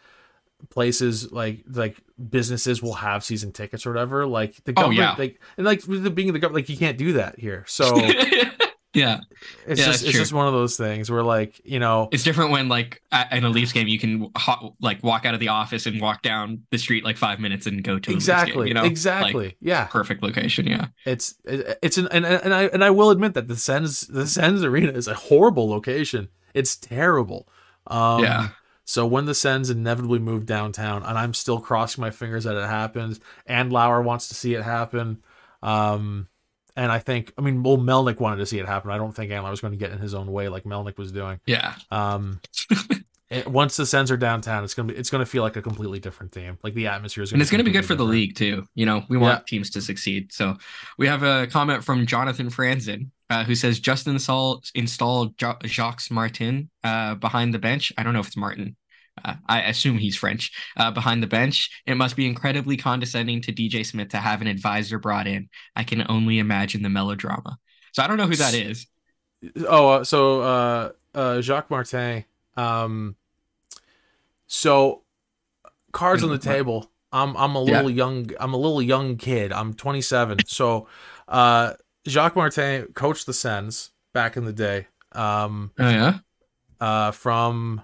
places, like like businesses will have season tickets or whatever. Like the Oh, government, yeah. like and like the being the government, like you can't do that here. So yeah, it's Yeah, just it's just one of those things where like you know it's different when like at, in a Leafs game you can ho- like walk out of the office and walk down the street like five minutes and go to a Leafs game, exactly you know? exactly Like, yeah perfect location. Yeah, it's it's an and, and I and I will admit that the Sens the Sens arena is a horrible location. It's terrible. Um, Yeah. So when the Sens inevitably move downtown, and I'm still crossing my fingers that it happens, and Lauer wants to see it happen. Um, and I think, I mean, well, Melnyk wanted to see it happen. I don't think Andlauer was going to get in his own way like Melnyk was doing. yeah, Um, it- once the Sens are downtown, it's gonna be it's gonna feel like a completely different team. Like the atmosphere is, and it's going to be good completely for the league too. You know, we want teams to succeed. So we have a comment from Jonathan Franzen. Uh, who says just install install jo- Jacques Martin uh, behind the bench? I don't know if it's Martin. Uh, I assume he's French. Uh, behind the bench, it must be incredibly condescending to DJ Smith to have an advisor brought in. I can only imagine the melodrama. So I don't know who that is. Oh, uh, so uh, uh, Jacques Martin. Um, so cards on the table. I'm I'm a Yeah. little young. I'm a little young kid. I'm 27. So, uh, Jacques Martin coached the Sens back in the day. Um, Oh yeah, uh, from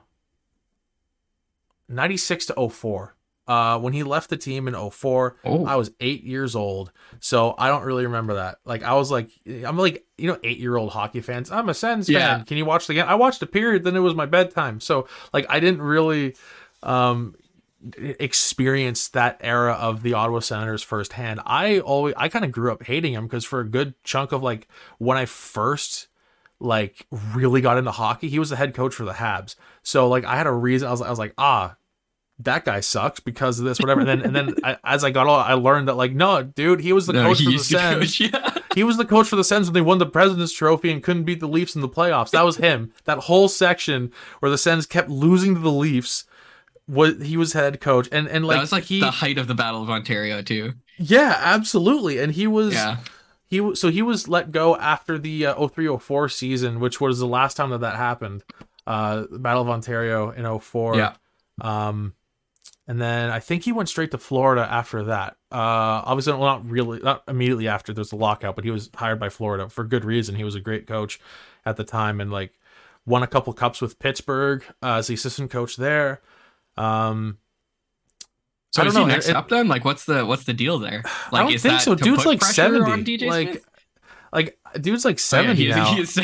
96 to 04. Uh, when he left the team in 04, Oh. I was eight years old. So I don't really remember that. Like, I was like, I'm like, you know, eight year old hockey fans. I'm a Sens Yeah. fan. Can you watch the game? I watched a period, then it was my bedtime. So, like, I didn't really um, experience that era of the Ottawa Senators firsthand. I always, I kind of grew up hating him because for a good chunk of like when I first like really got into hockey. He was the head coach for the Habs. So like I had a reason. I was I was like, ah, that guy sucks because of this, whatever. And then and then I, as I got older, I learned that like, no, dude, he was the No, coach for the Sens. coach, yeah. He was the coach for the Sens when they won the President's Trophy and couldn't beat the Leafs in the playoffs. That was him. that whole section where the Sens kept losing to the Leafs. Was he was head coach and and like that was like he the height of the Battle of Ontario too. yeah absolutely and he was Yeah, he so he was let go after the uh, 0304 season which was the last time that that happened uh battle of ontario in 04 Yeah. um and then i think he went straight to florida after that. Uh obviously well, not really not immediately after there's a lockout but he was hired by florida for good reason. He was a great coach at the time and like won a couple cups with pittsburgh uh, as the assistant coach there um So I don't is he know, next it- up then? Like, what's the what's the deal there? Like, I don't think so. Dude's like seventy. like, Smith? like dude's like 70 oh, yeah, now. he, is,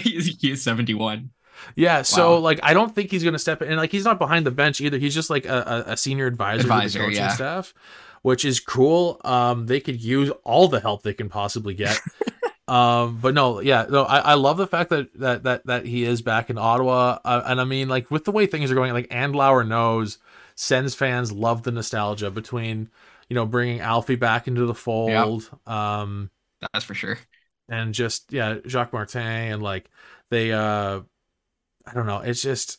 he, is, 71. Yeah, so Wow. like I don't think he's gonna step in. And like he's not behind the bench either. He's just like a, a, senior advisor, to Advisor, the coaching yeah. staff, which is cool. Um, they could use all the help they can possibly get. um, but no, yeah, no, I, I love the fact that that that that he is back in Ottawa. Uh, and I mean, like with the way things are going, like and Andlauer knows, Sens fans love the nostalgia between you know bringing Alfie back into the fold. Um, That's for sure. and just yeah, Jacques Martin and like they uh I don't know, it's just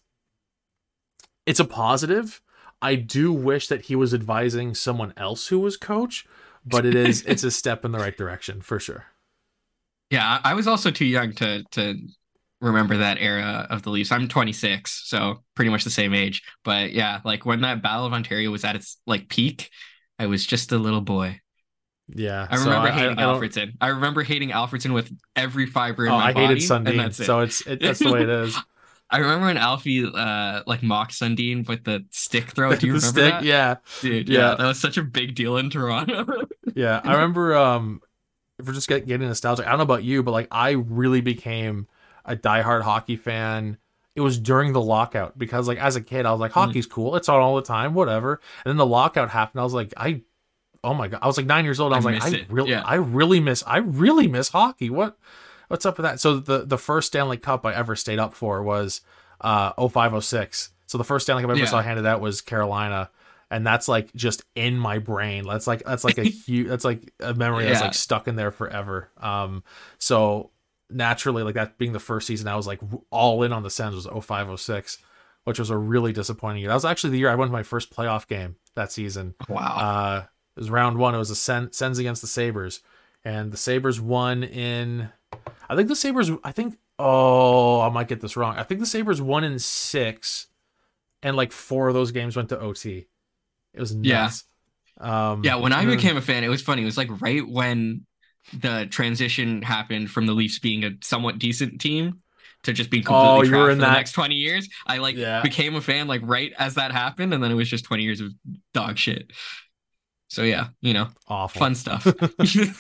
it's a positive. I do wish that he was advising someone else who was coach, but it is it's a step in the right direction for sure. Yeah, I I was also too young to to remember that era of the Leafs. I'm 26, so pretty much the same age. But yeah, like when that Battle of Ontario was at its like peak, I was just a little boy. Yeah. I so remember I, hating I don't- Alfredsson. I remember hating Alfredsson with every fiber in Oh, my I body. hated Sundin, it. so it's it, that's the way it is. I remember when Alfie uh like mocked Sundin with the stick throw. Do you remember stick, that? yeah, Dude, Yeah. yeah. that was such a big deal in Toronto. yeah. I remember um if we're just get, getting nostalgic, I don't know about you, but like I really became a diehard hockey fan. It was during the lockout because like as a kid, I was like, Mm. hockey's cool. It's on all the time, whatever. And then the lockout happened. I was like, I oh my god. I was like nine years old. I I was like, I it. really Yeah. I really miss I really miss hockey. What what's up with that? So the the first Stanley Cup I ever stayed up for was uh 0506. So the first Stanley Cup I ever Yeah. saw handed out was Carolina. And that's like just in my brain. That's like that's like a huge that's like a memory that's like stuck in there forever. Um so naturally like that being the first season I was like all in on the Sens was 0506, which was a really disappointing year. That was actually the year I went to my first playoff game that season. wow. Uh, it was round one. It was the Sen- Sens against the Sabres, and the Sabres won in. I think the Sabres. I think. Oh, I might get this wrong. I think the Sabres won in six, and like four of those games went to OT. It was Yeah. Um, Yeah, when I became a fan, it was funny. It was like right when the transition happened from the Leafs being a somewhat decent team to just being completely Oh, trash for in the next 20 years. I like Yeah. became a fan like right as that happened, and then it was just 20 years of dog shit. So yeah, you know, awful. fun stuff. and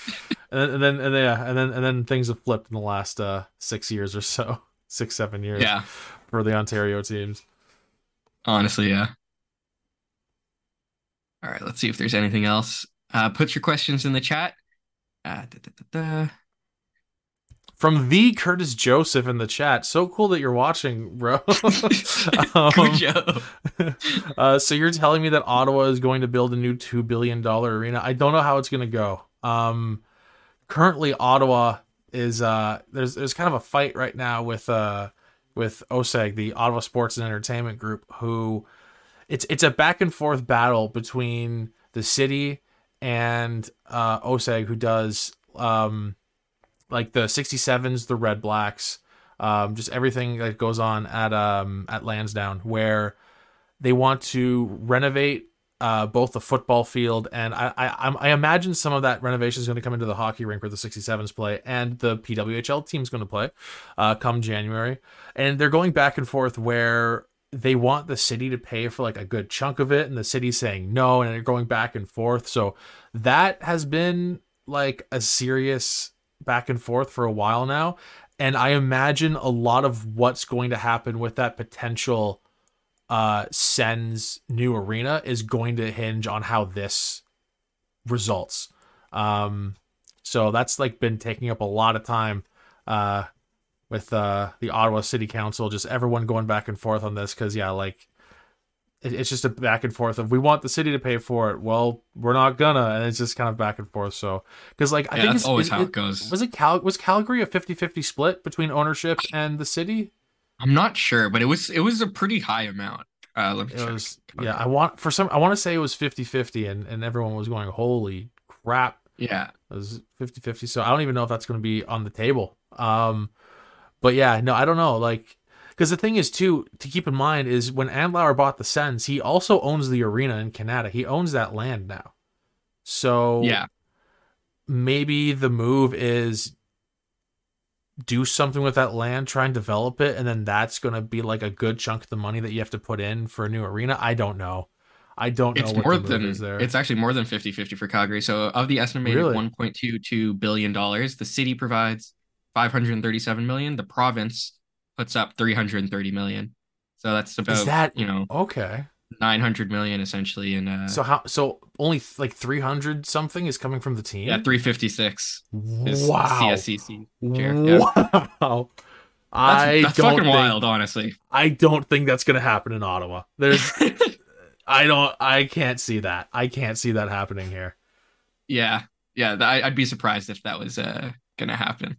then, and then and then yeah, and then and then things have flipped in the last uh six years or so, six seven years yeah, for the Ontario teams. honestly, yeah. All right, let's see if there's anything else. Uh, put your questions in the chat. Uh, da, da, da. From the Curtis Joseph in the chat. So cool that you're watching, bro. Um, Good job. uh, so you're telling me that Ottawa is going to build a new two billion dollar arena? I don't know how it's going to go. Um, currently, Ottawa is uh, there's there's kind of a fight right now with uh, with OSEG, the Ottawa Sports and Entertainment Group, who it's it's a back and forth battle between the city and uh, OSEG, who does um, like the 67s, the Red Blacks, um, just everything that goes on at um, at Lansdowne, where they want to renovate uh, both the football field and I, I I'm- imagine some of that renovation is going to come into the hockey rink where the 67s play and the PWHL team's going to play uh, come January, and they're going back and forth where they want the city to pay for like a good chunk of it and the city's saying no and they're going back and forth. So that has been like a serious back and forth for a while now and i imagine a lot of what's going to happen with that potential uh Sens new arena is going to hinge on how this results. Um so that's like been taking up a lot of time uh with uh the ottawa city council just everyone going back and forth on this because yeah like it, it's just a back and forth of we want the city to pay for it well we're not gonna and it's just kind of back and forth so because like i Yeah, think that's it's always is how it goes. was it Cal was calgary a 50-50 split between ownership and the city I'm not sure, but it was it was a pretty high amount. Uh, let me it check. was yeah i want for some i want to say it was 50-50 and, and everyone was going holy crap yeah, It was 50 50. So I don't even know if that's going to be on the table. Um, but yeah, no, I don't know. Like, because the thing is, too, to keep in mind is when Andlauer bought the Sens, he also owns the arena in Kanata. He owns that land now. So yeah, maybe the move is do something with that land, try and develop it, and then that's going to be like a good chunk of the money that you have to put in for a new arena. I don't know. I don't know it's what more the than is there. it's actually more than 50-50 for Calgary. So of the estimated Really? 1.22 billion dollars, the city provides 537 million. The province puts up 330 million. So that's about Is that you know okay? 900 million essentially in uh So how? So only th- like three hundred something is coming from the team. yeah 356 is wow. CSEC share. Yeah. Wow. That's, I that's don't fucking think, wild, honestly. I don't think that's gonna happen in Ottawa. There's, I don't, I can't see that. I can't see that happening here. yeah, yeah. I, I'd be surprised if that was uh gonna happen.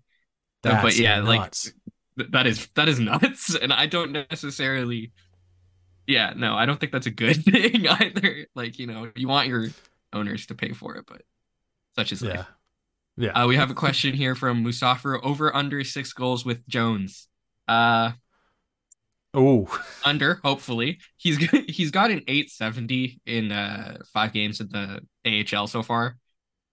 That's but yeah, like nuts. th- that is that is nuts, and I don't necessarily. Yeah, no, I don't think that's a good thing either. Like you know, you want your owners to pay for it, but such is life. yeah, yeah. Uh, we have a question here from Musafer over under six goals with Jones. Uh, Oh, under hopefully he's he's got an 870 in uh five games in the AHL so far,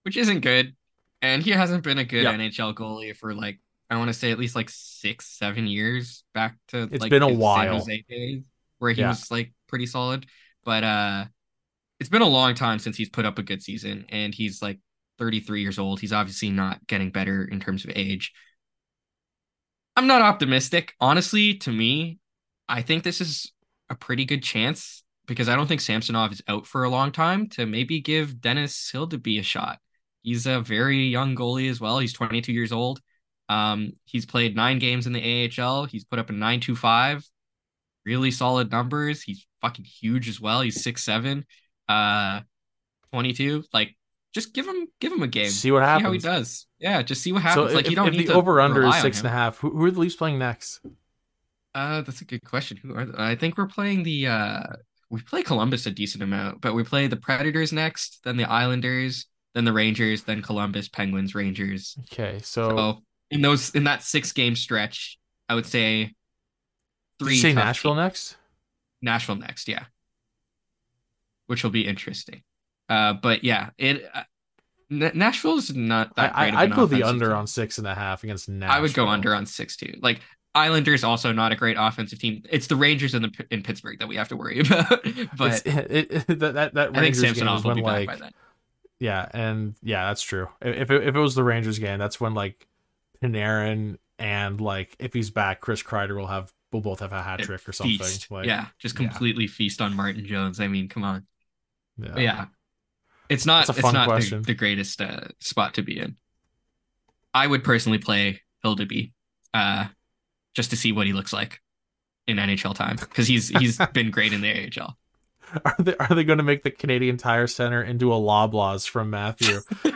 which isn't good, and he hasn't been a good Yeah. NHL goalie for like I want to say at least like six seven years back to It's like been a while. Days where he Yeah. was like pretty solid, but uh, it's been a long time since he's put up a good season, and he's like 33 years old. He's obviously not getting better in terms of age. I'm not optimistic. Honestly, to me, I think this is a pretty good chance because I don't think Samsonov is out for a long time to maybe give Dennis Hildeby a shot. He's a very young goalie as well. He's 22 years old. Um, he's played nine games in the AHL. He's put up a 925, really solid numbers. He's fucking huge as well. He's six seven, uh, 22. Like, just give him give him a game. see what See how he does. Yeah, just see what So happens. if, like you don't if need the over under is six and a half, who, who are the Leafs playing next? Uh, that's a good question. Who are they? I think we're playing the uh we play Columbus a decent amount, but we play the Predators next, then the Islanders, then the Rangers, then Columbus, Penguins, Rangers. Okay, so, So in those in that six game stretch, I would say did three. you say Nashville teams. next? Nashville next, yeah, which will be interesting. Uh, but yeah, it uh, N- Nashville's not I, great. I, I'd go the under team. on six and a half against Nashville. I would go under on six too. Like Islanders also not a great offensive team. It's the Rangers in the in Pittsburgh that we have to worry about. but it, it, that that, that I think Rangers game is will when be like back by then. yeah, and yeah, that's true. If it, if it was the Rangers game, that's when like Panarin and like if he's back, Chris Kreider will have we'll both have a hat trick or something. Feast. Like, yeah, just yeah. completely feast on Martin Jones. I mean, come on. yeah. Yeah, it's not. It's not the, the greatest uh, spot to be in. I would personally play Hildeby, uh, just to see what he looks like in NHL time because he's he's been great in the AHL. Are they are they going to make the Canadian Tire Center into a Loblaws from Mathieu?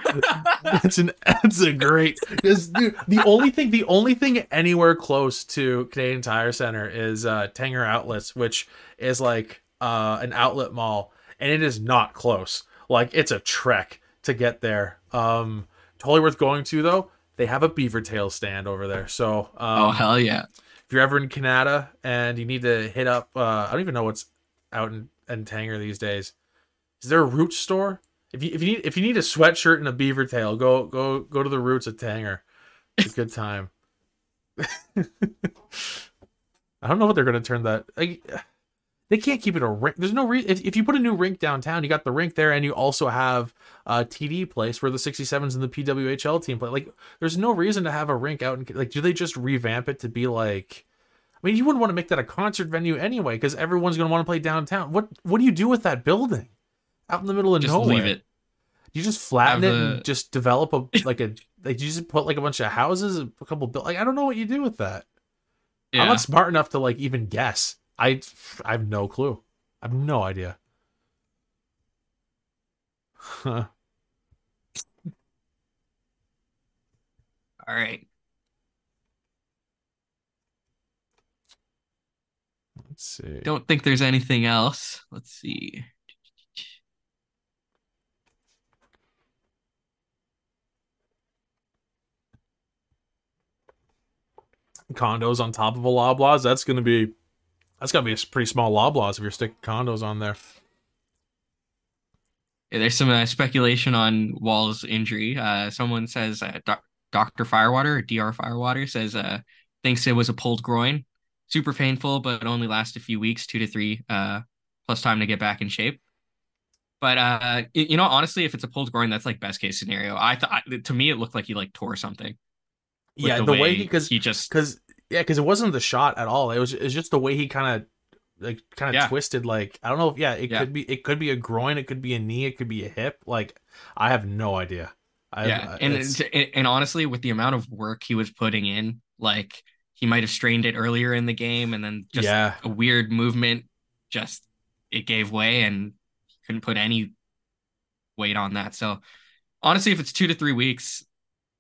It's an it's a great because the only thing the only thing anywhere close to Canadian Tire Center is uh Tanger Outlets, which is like uh an outlet mall, and it is not close. Like it's a trek to get there. Um, totally worth going to though. They have a beaver tail stand over there, so um, oh hell yeah! if you're ever in Kanata and you need to hit up, uh, I don't even know what's out in, in Tanger these days. Is there a Roots store? If you if you need if you need a sweatshirt and a beaver tail, go go go to the Roots at Tanger. It's a good time. I don't know what they're going to turn that. Like, they can't keep it a rink. There's no reason. If, if you put a new rink downtown, you got the rink there, and you also have a TD place where the 67s and the PWHL team play. Like, there's no reason to have a rink out. In, like, do they just revamp it to be like? I mean, you wouldn't want to make that a concert venue anyway, because everyone's going to want to play downtown. What What do you do with that building out in the middle of Just nowhere? leave it. You just flatten Have it the- and just develop a like a like you just put like a bunch of houses, a couple build like I don't know what you do with that. Yeah. I'm not smart enough to like even guess. I I have no clue. I have no idea. Huh. All right. Let's see. Don't think there's anything else. Let's see. Condos on top of a Loblaws. That's gonna be that's gonna be a pretty small Loblaws if you're sticking condos on there. Yeah, there's some uh, speculation on Woll's injury. Uh, someone says uh, doc- Dr. Firewater, Dr. Firewater, says uh, thinks it was a pulled groin. Super painful, but only lasts a few weeks, two to three, uh, plus time to get back in shape. But uh, you know, honestly, if it's a pulled groin, that's like best case scenario. I thought to me it looked like he like tore something. yeah, the, way because he just because yeah, because it wasn't the shot at all. It was it's just the way he kind of like kind of Yeah. twisted. Like I don't know. if Yeah, it Yeah. could be it could be a groin, it could be a knee, it could be a hip. Like I have no idea. I, yeah, I- and and and honestly, with the amount of work he was putting in, like he might have strained it earlier in the game, and then just yeah, a weird movement, just it gave way, and he couldn't put any weight on that. So honestly, if it's two to three weeks,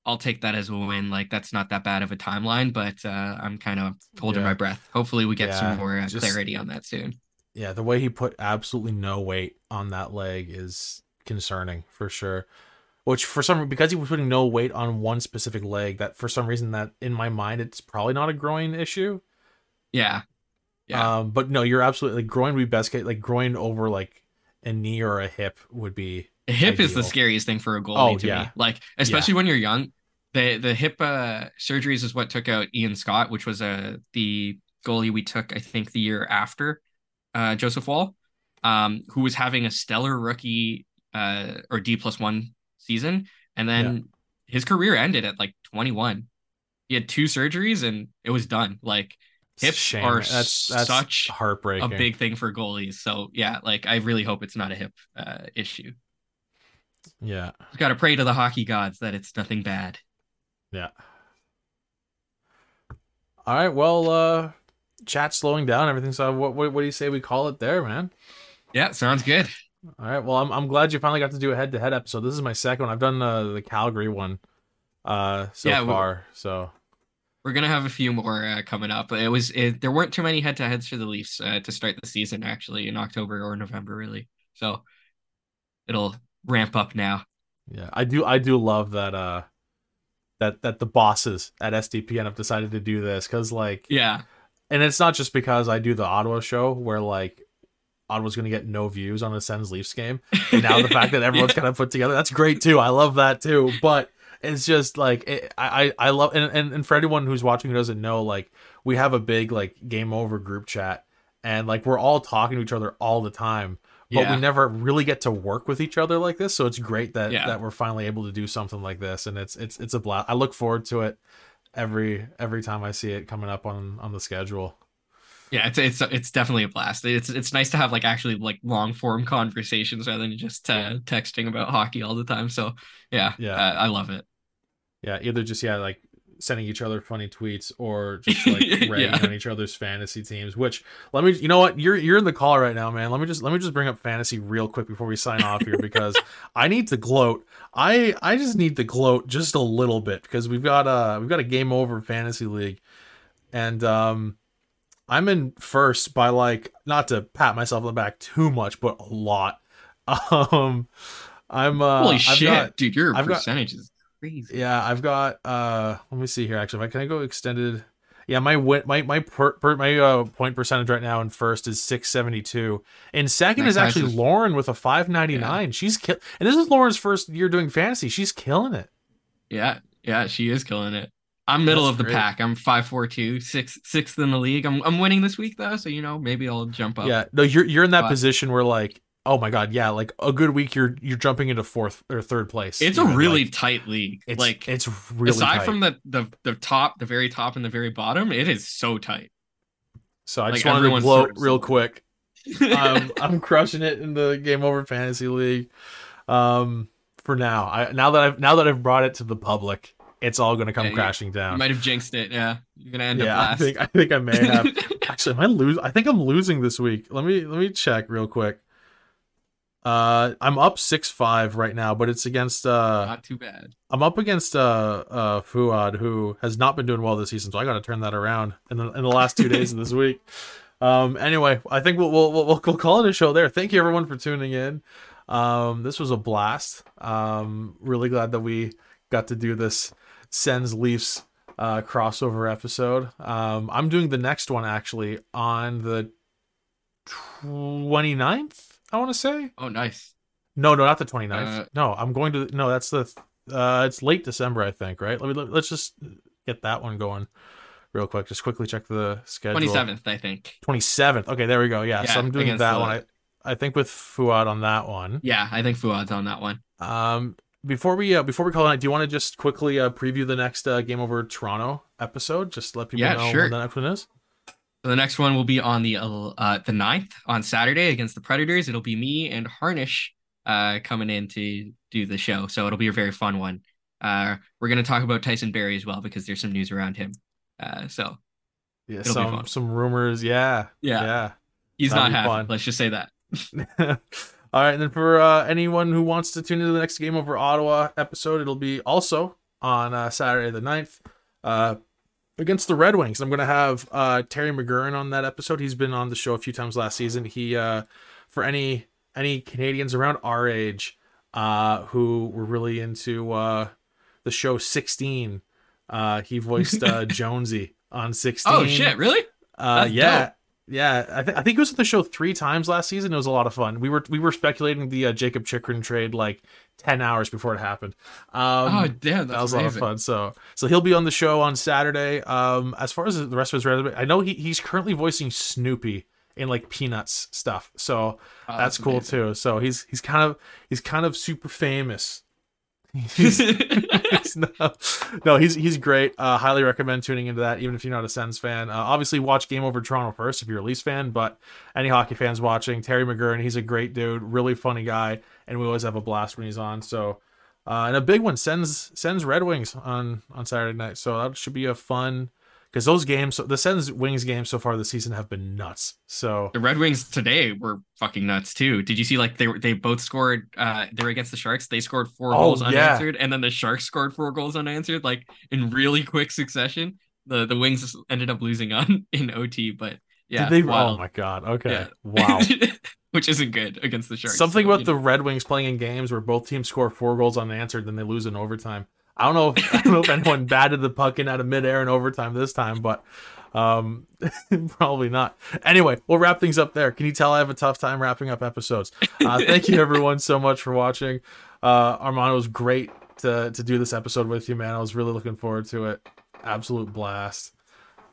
I'll take that as a win. Like that's not that bad of a timeline, but uh, I'm kind of holding Yeah. my breath. Hopefully, we get Yeah, some more uh, just- clarity on that soon. yeah. The way he put absolutely no weight on that leg is concerning for sure. Which for some because he was putting no weight on one specific leg, that for some reason that in my mind it's probably not a groin issue. Yeah, Yeah. Um, but no, you're absolutely like groin would be best case. Like groin over like a knee or a hip would be. A hip is the scariest thing for a goalie Oh, to yeah. me. Like, especially when you're young. The the hip uh, surgeries is what took out Ian Scott, which was uh, the goalie we took, I think, the year after uh, Joseph Woll, um, who was having a stellar rookie uh, or D plus one season, and then his career ended at like 21. He had two surgeries and it was done. Like hips shame. are that's that's such heartbreaking. a big thing for goalies. So yeah, like I really hope it's not a hip uh, issue. yeah, We've got to pray to the hockey gods that it's nothing bad. yeah. All right, well, uh, chat slowing down everything. So what, what what do you say we call it there, man? Yeah, sounds good. All right. Well, I'm I'm glad you finally got to do a head to head episode. This is my second one. I've done uh, the Calgary one uh so Yeah, far. So We're gonna have a few more uh, coming up. It was it, there weren't too many head to heads for the Leafs uh, to start the season actually in October or November really. So it'll ramp up now. yeah, I do I do love that uh that that the bosses at SDPN have decided to do this because like Yeah, and it's not just because I do the Ottawa show where like Ottawa's gonna get no views on the Sens Leafs game. And now the fact that everyone's kind of put together, that's great too. I love that too. But it's just like it, I I I love and, and and for anyone who's watching who doesn't know, like we have a big like game over group chat and like we're all talking to each other all the time. But Yeah. we never really get to work with each other like this, so it's great that Yeah. that we're finally able to do something like this, and it's it's it's a blast. I look forward to it every every time I see it coming up on on the schedule. Yeah. It's it's it's definitely a blast. It's it's nice to have like actually like long form conversations rather than just uh, texting about hockey all the time. So yeah, Yeah. uh, I love it. Yeah, either just yeah, like sending each other funny tweets or just like ragging Yeah. on each other's fantasy teams. Which let me, you know what, you're you're in the call right now, man. Let me just let me just bring up fantasy real quick before we sign off here because I need to gloat. I I just need to gloat just a little bit because we've got uh we've got a game over fantasy league, and um. I'm in first by like not to pat myself on the back too much, but a lot. Um, I'm uh, Holy I've shit, got- dude! Your I've got- percentage is crazy. yeah, I've got uh let me see here actually. If I can I go extended yeah, my win my my per, per, my uh, point percentage right now in first is 672. and second is actually. Lauren with a 599. She's kill and this is Lauren's first year doing fantasy. She's killing it. Yeah, yeah, she is killing it. I'm middle That's of the great. pack. I'm five four two, six sixth in the league. I'm I'm winning this week though, so you know maybe I'll jump up. Yeah, no, you're you're in that But- position where like, oh my god, yeah, like a good week you're you're jumping into fourth or third place. it's a even, really like, tight league. it's like it's really aside tight. from the, the the top, the very top and the very bottom, it is so tight. so I like, just wanted to gloat sort of real quick. um, I'm crushing it in the Game Over Fantasy League. Um, for now, I now that I've now that I've brought it to the public, it's all going to come Yeah, crashing you down. You might have jinxed it. Yeah, you're gonna end yeah, up I think I think I may have. Actually, am I lose? I think I'm losing this week. Let me let me check real quick. Uh, I'm up six five right now, but it's against uh, Not too bad. I'm up against uh uh Fuad who has not been doing well this season, so I got to turn that around in the in the last two days of this week. Um, anyway, I think we'll we'll, we'll we'll call it a show there. Thank you everyone for tuning in. Um, this was a blast. Um, really glad that we got to do this Sens Leafs uh crossover episode. Um, I'm doing the next one actually on the 29th, I want to say. Oh, nice. No, no, not the 29th. Uh, no, I'm going to no, that's the uh it's late December, I think, right? Let me let's just get that one going real quick. Just quickly check the schedule. Twenty seventh, I think. 27th. Okay, there we go. Yeah, Yeah, so I'm doing that the- one. I, I think with Fuad on that one. Yeah, I think Fuad's on that one. Um before we uh, before we call it, do you want to just quickly uh, preview the next uh, game over Toronto episode? Just let people Yeah, know sure. when the next one is. The next one will be on the uh, the 9th on Saturday against the Predators. It'll be me and Harnish uh, coming in to do the show. So it'll be a very fun one. Uh, we're going to talk about Tyson Barrie as well because there's some news around him. Uh, so Yeah, some some rumors. Yeah, Yeah. yeah. he's That'll not happy. Let's just say that. All right, and then for uh, anyone who wants to tune into the next game over Ottawa episode, it'll be also on uh, Saturday the 9th uh, against the Red Wings. I'm going to have uh, Terry McGurrin on that episode. He's been on the show a few times last season. He uh, for any any Canadians around our age uh, who were really into uh, the show 6teen, uh, he voiced uh, Jonesy on 16. Oh shit! Really? Uh, yeah, dope. Yeah. I, th- I think he was on the show three times last season. It was a lot of fun. We were we were speculating the uh, Jakob Chychrun trade like ten hours before it happened. Um, oh damn! That was a lot of fun. So so he'll be on the show on Saturday. Um, as far as the rest of his resume, I know he, he's currently voicing Snoopy in like Peanuts stuff. So Oh, that's cool too. So he's he's kind of he's kind of super famous. He's, he's no, no, he's he's great. Uh, highly recommend tuning into that, even if you're not a Sens fan. Uh, obviously, watch Game Over Toronto first if you're a Leafs fan. But any hockey fans watching, Terry McGurrin, he's a great dude, really funny guy, and we always have a blast when he's on. So, uh, and a big one, Sens Sens Red Wings on on Saturday night. So that should be a fun because those games, the Sens Wings games so far this season have been nuts. So The Red Wings today were fucking nuts too. Did you see like they were they both scored uh they were against the Sharks. They scored four Oh, goals yeah. unanswered and then the Sharks scored four goals unanswered like in really quick succession. The the Wings ended up losing on in OT, but yeah, did they? wild. Oh my god! Okay, Yeah. wow. Which isn't good against the Sharks. Something so, about the know. Red Wings playing in games where both teams score four goals unanswered, then they lose in overtime. I don't know. If, I don't know if anyone batted the puck in out of midair in overtime this time, but um, probably not. Anyway, we'll wrap things up there. Can you tell I have a tough time wrapping up episodes? Uh, thank you everyone so much for watching. Uh, Armando was great to to do this episode with you, man. I was really looking forward to it. Absolute blast.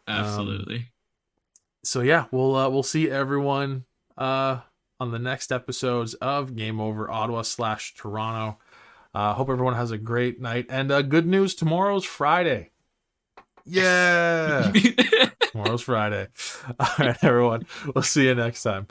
Absolutely. so yeah, we'll uh, we'll see everyone uh, on the next episodes of Game Over Ottawa slash Toronto. Uh, hope everyone has a great night and uh, good news. Tomorrow's Friday. Yeah, tomorrow's Friday. All right, everyone. We'll see you next time.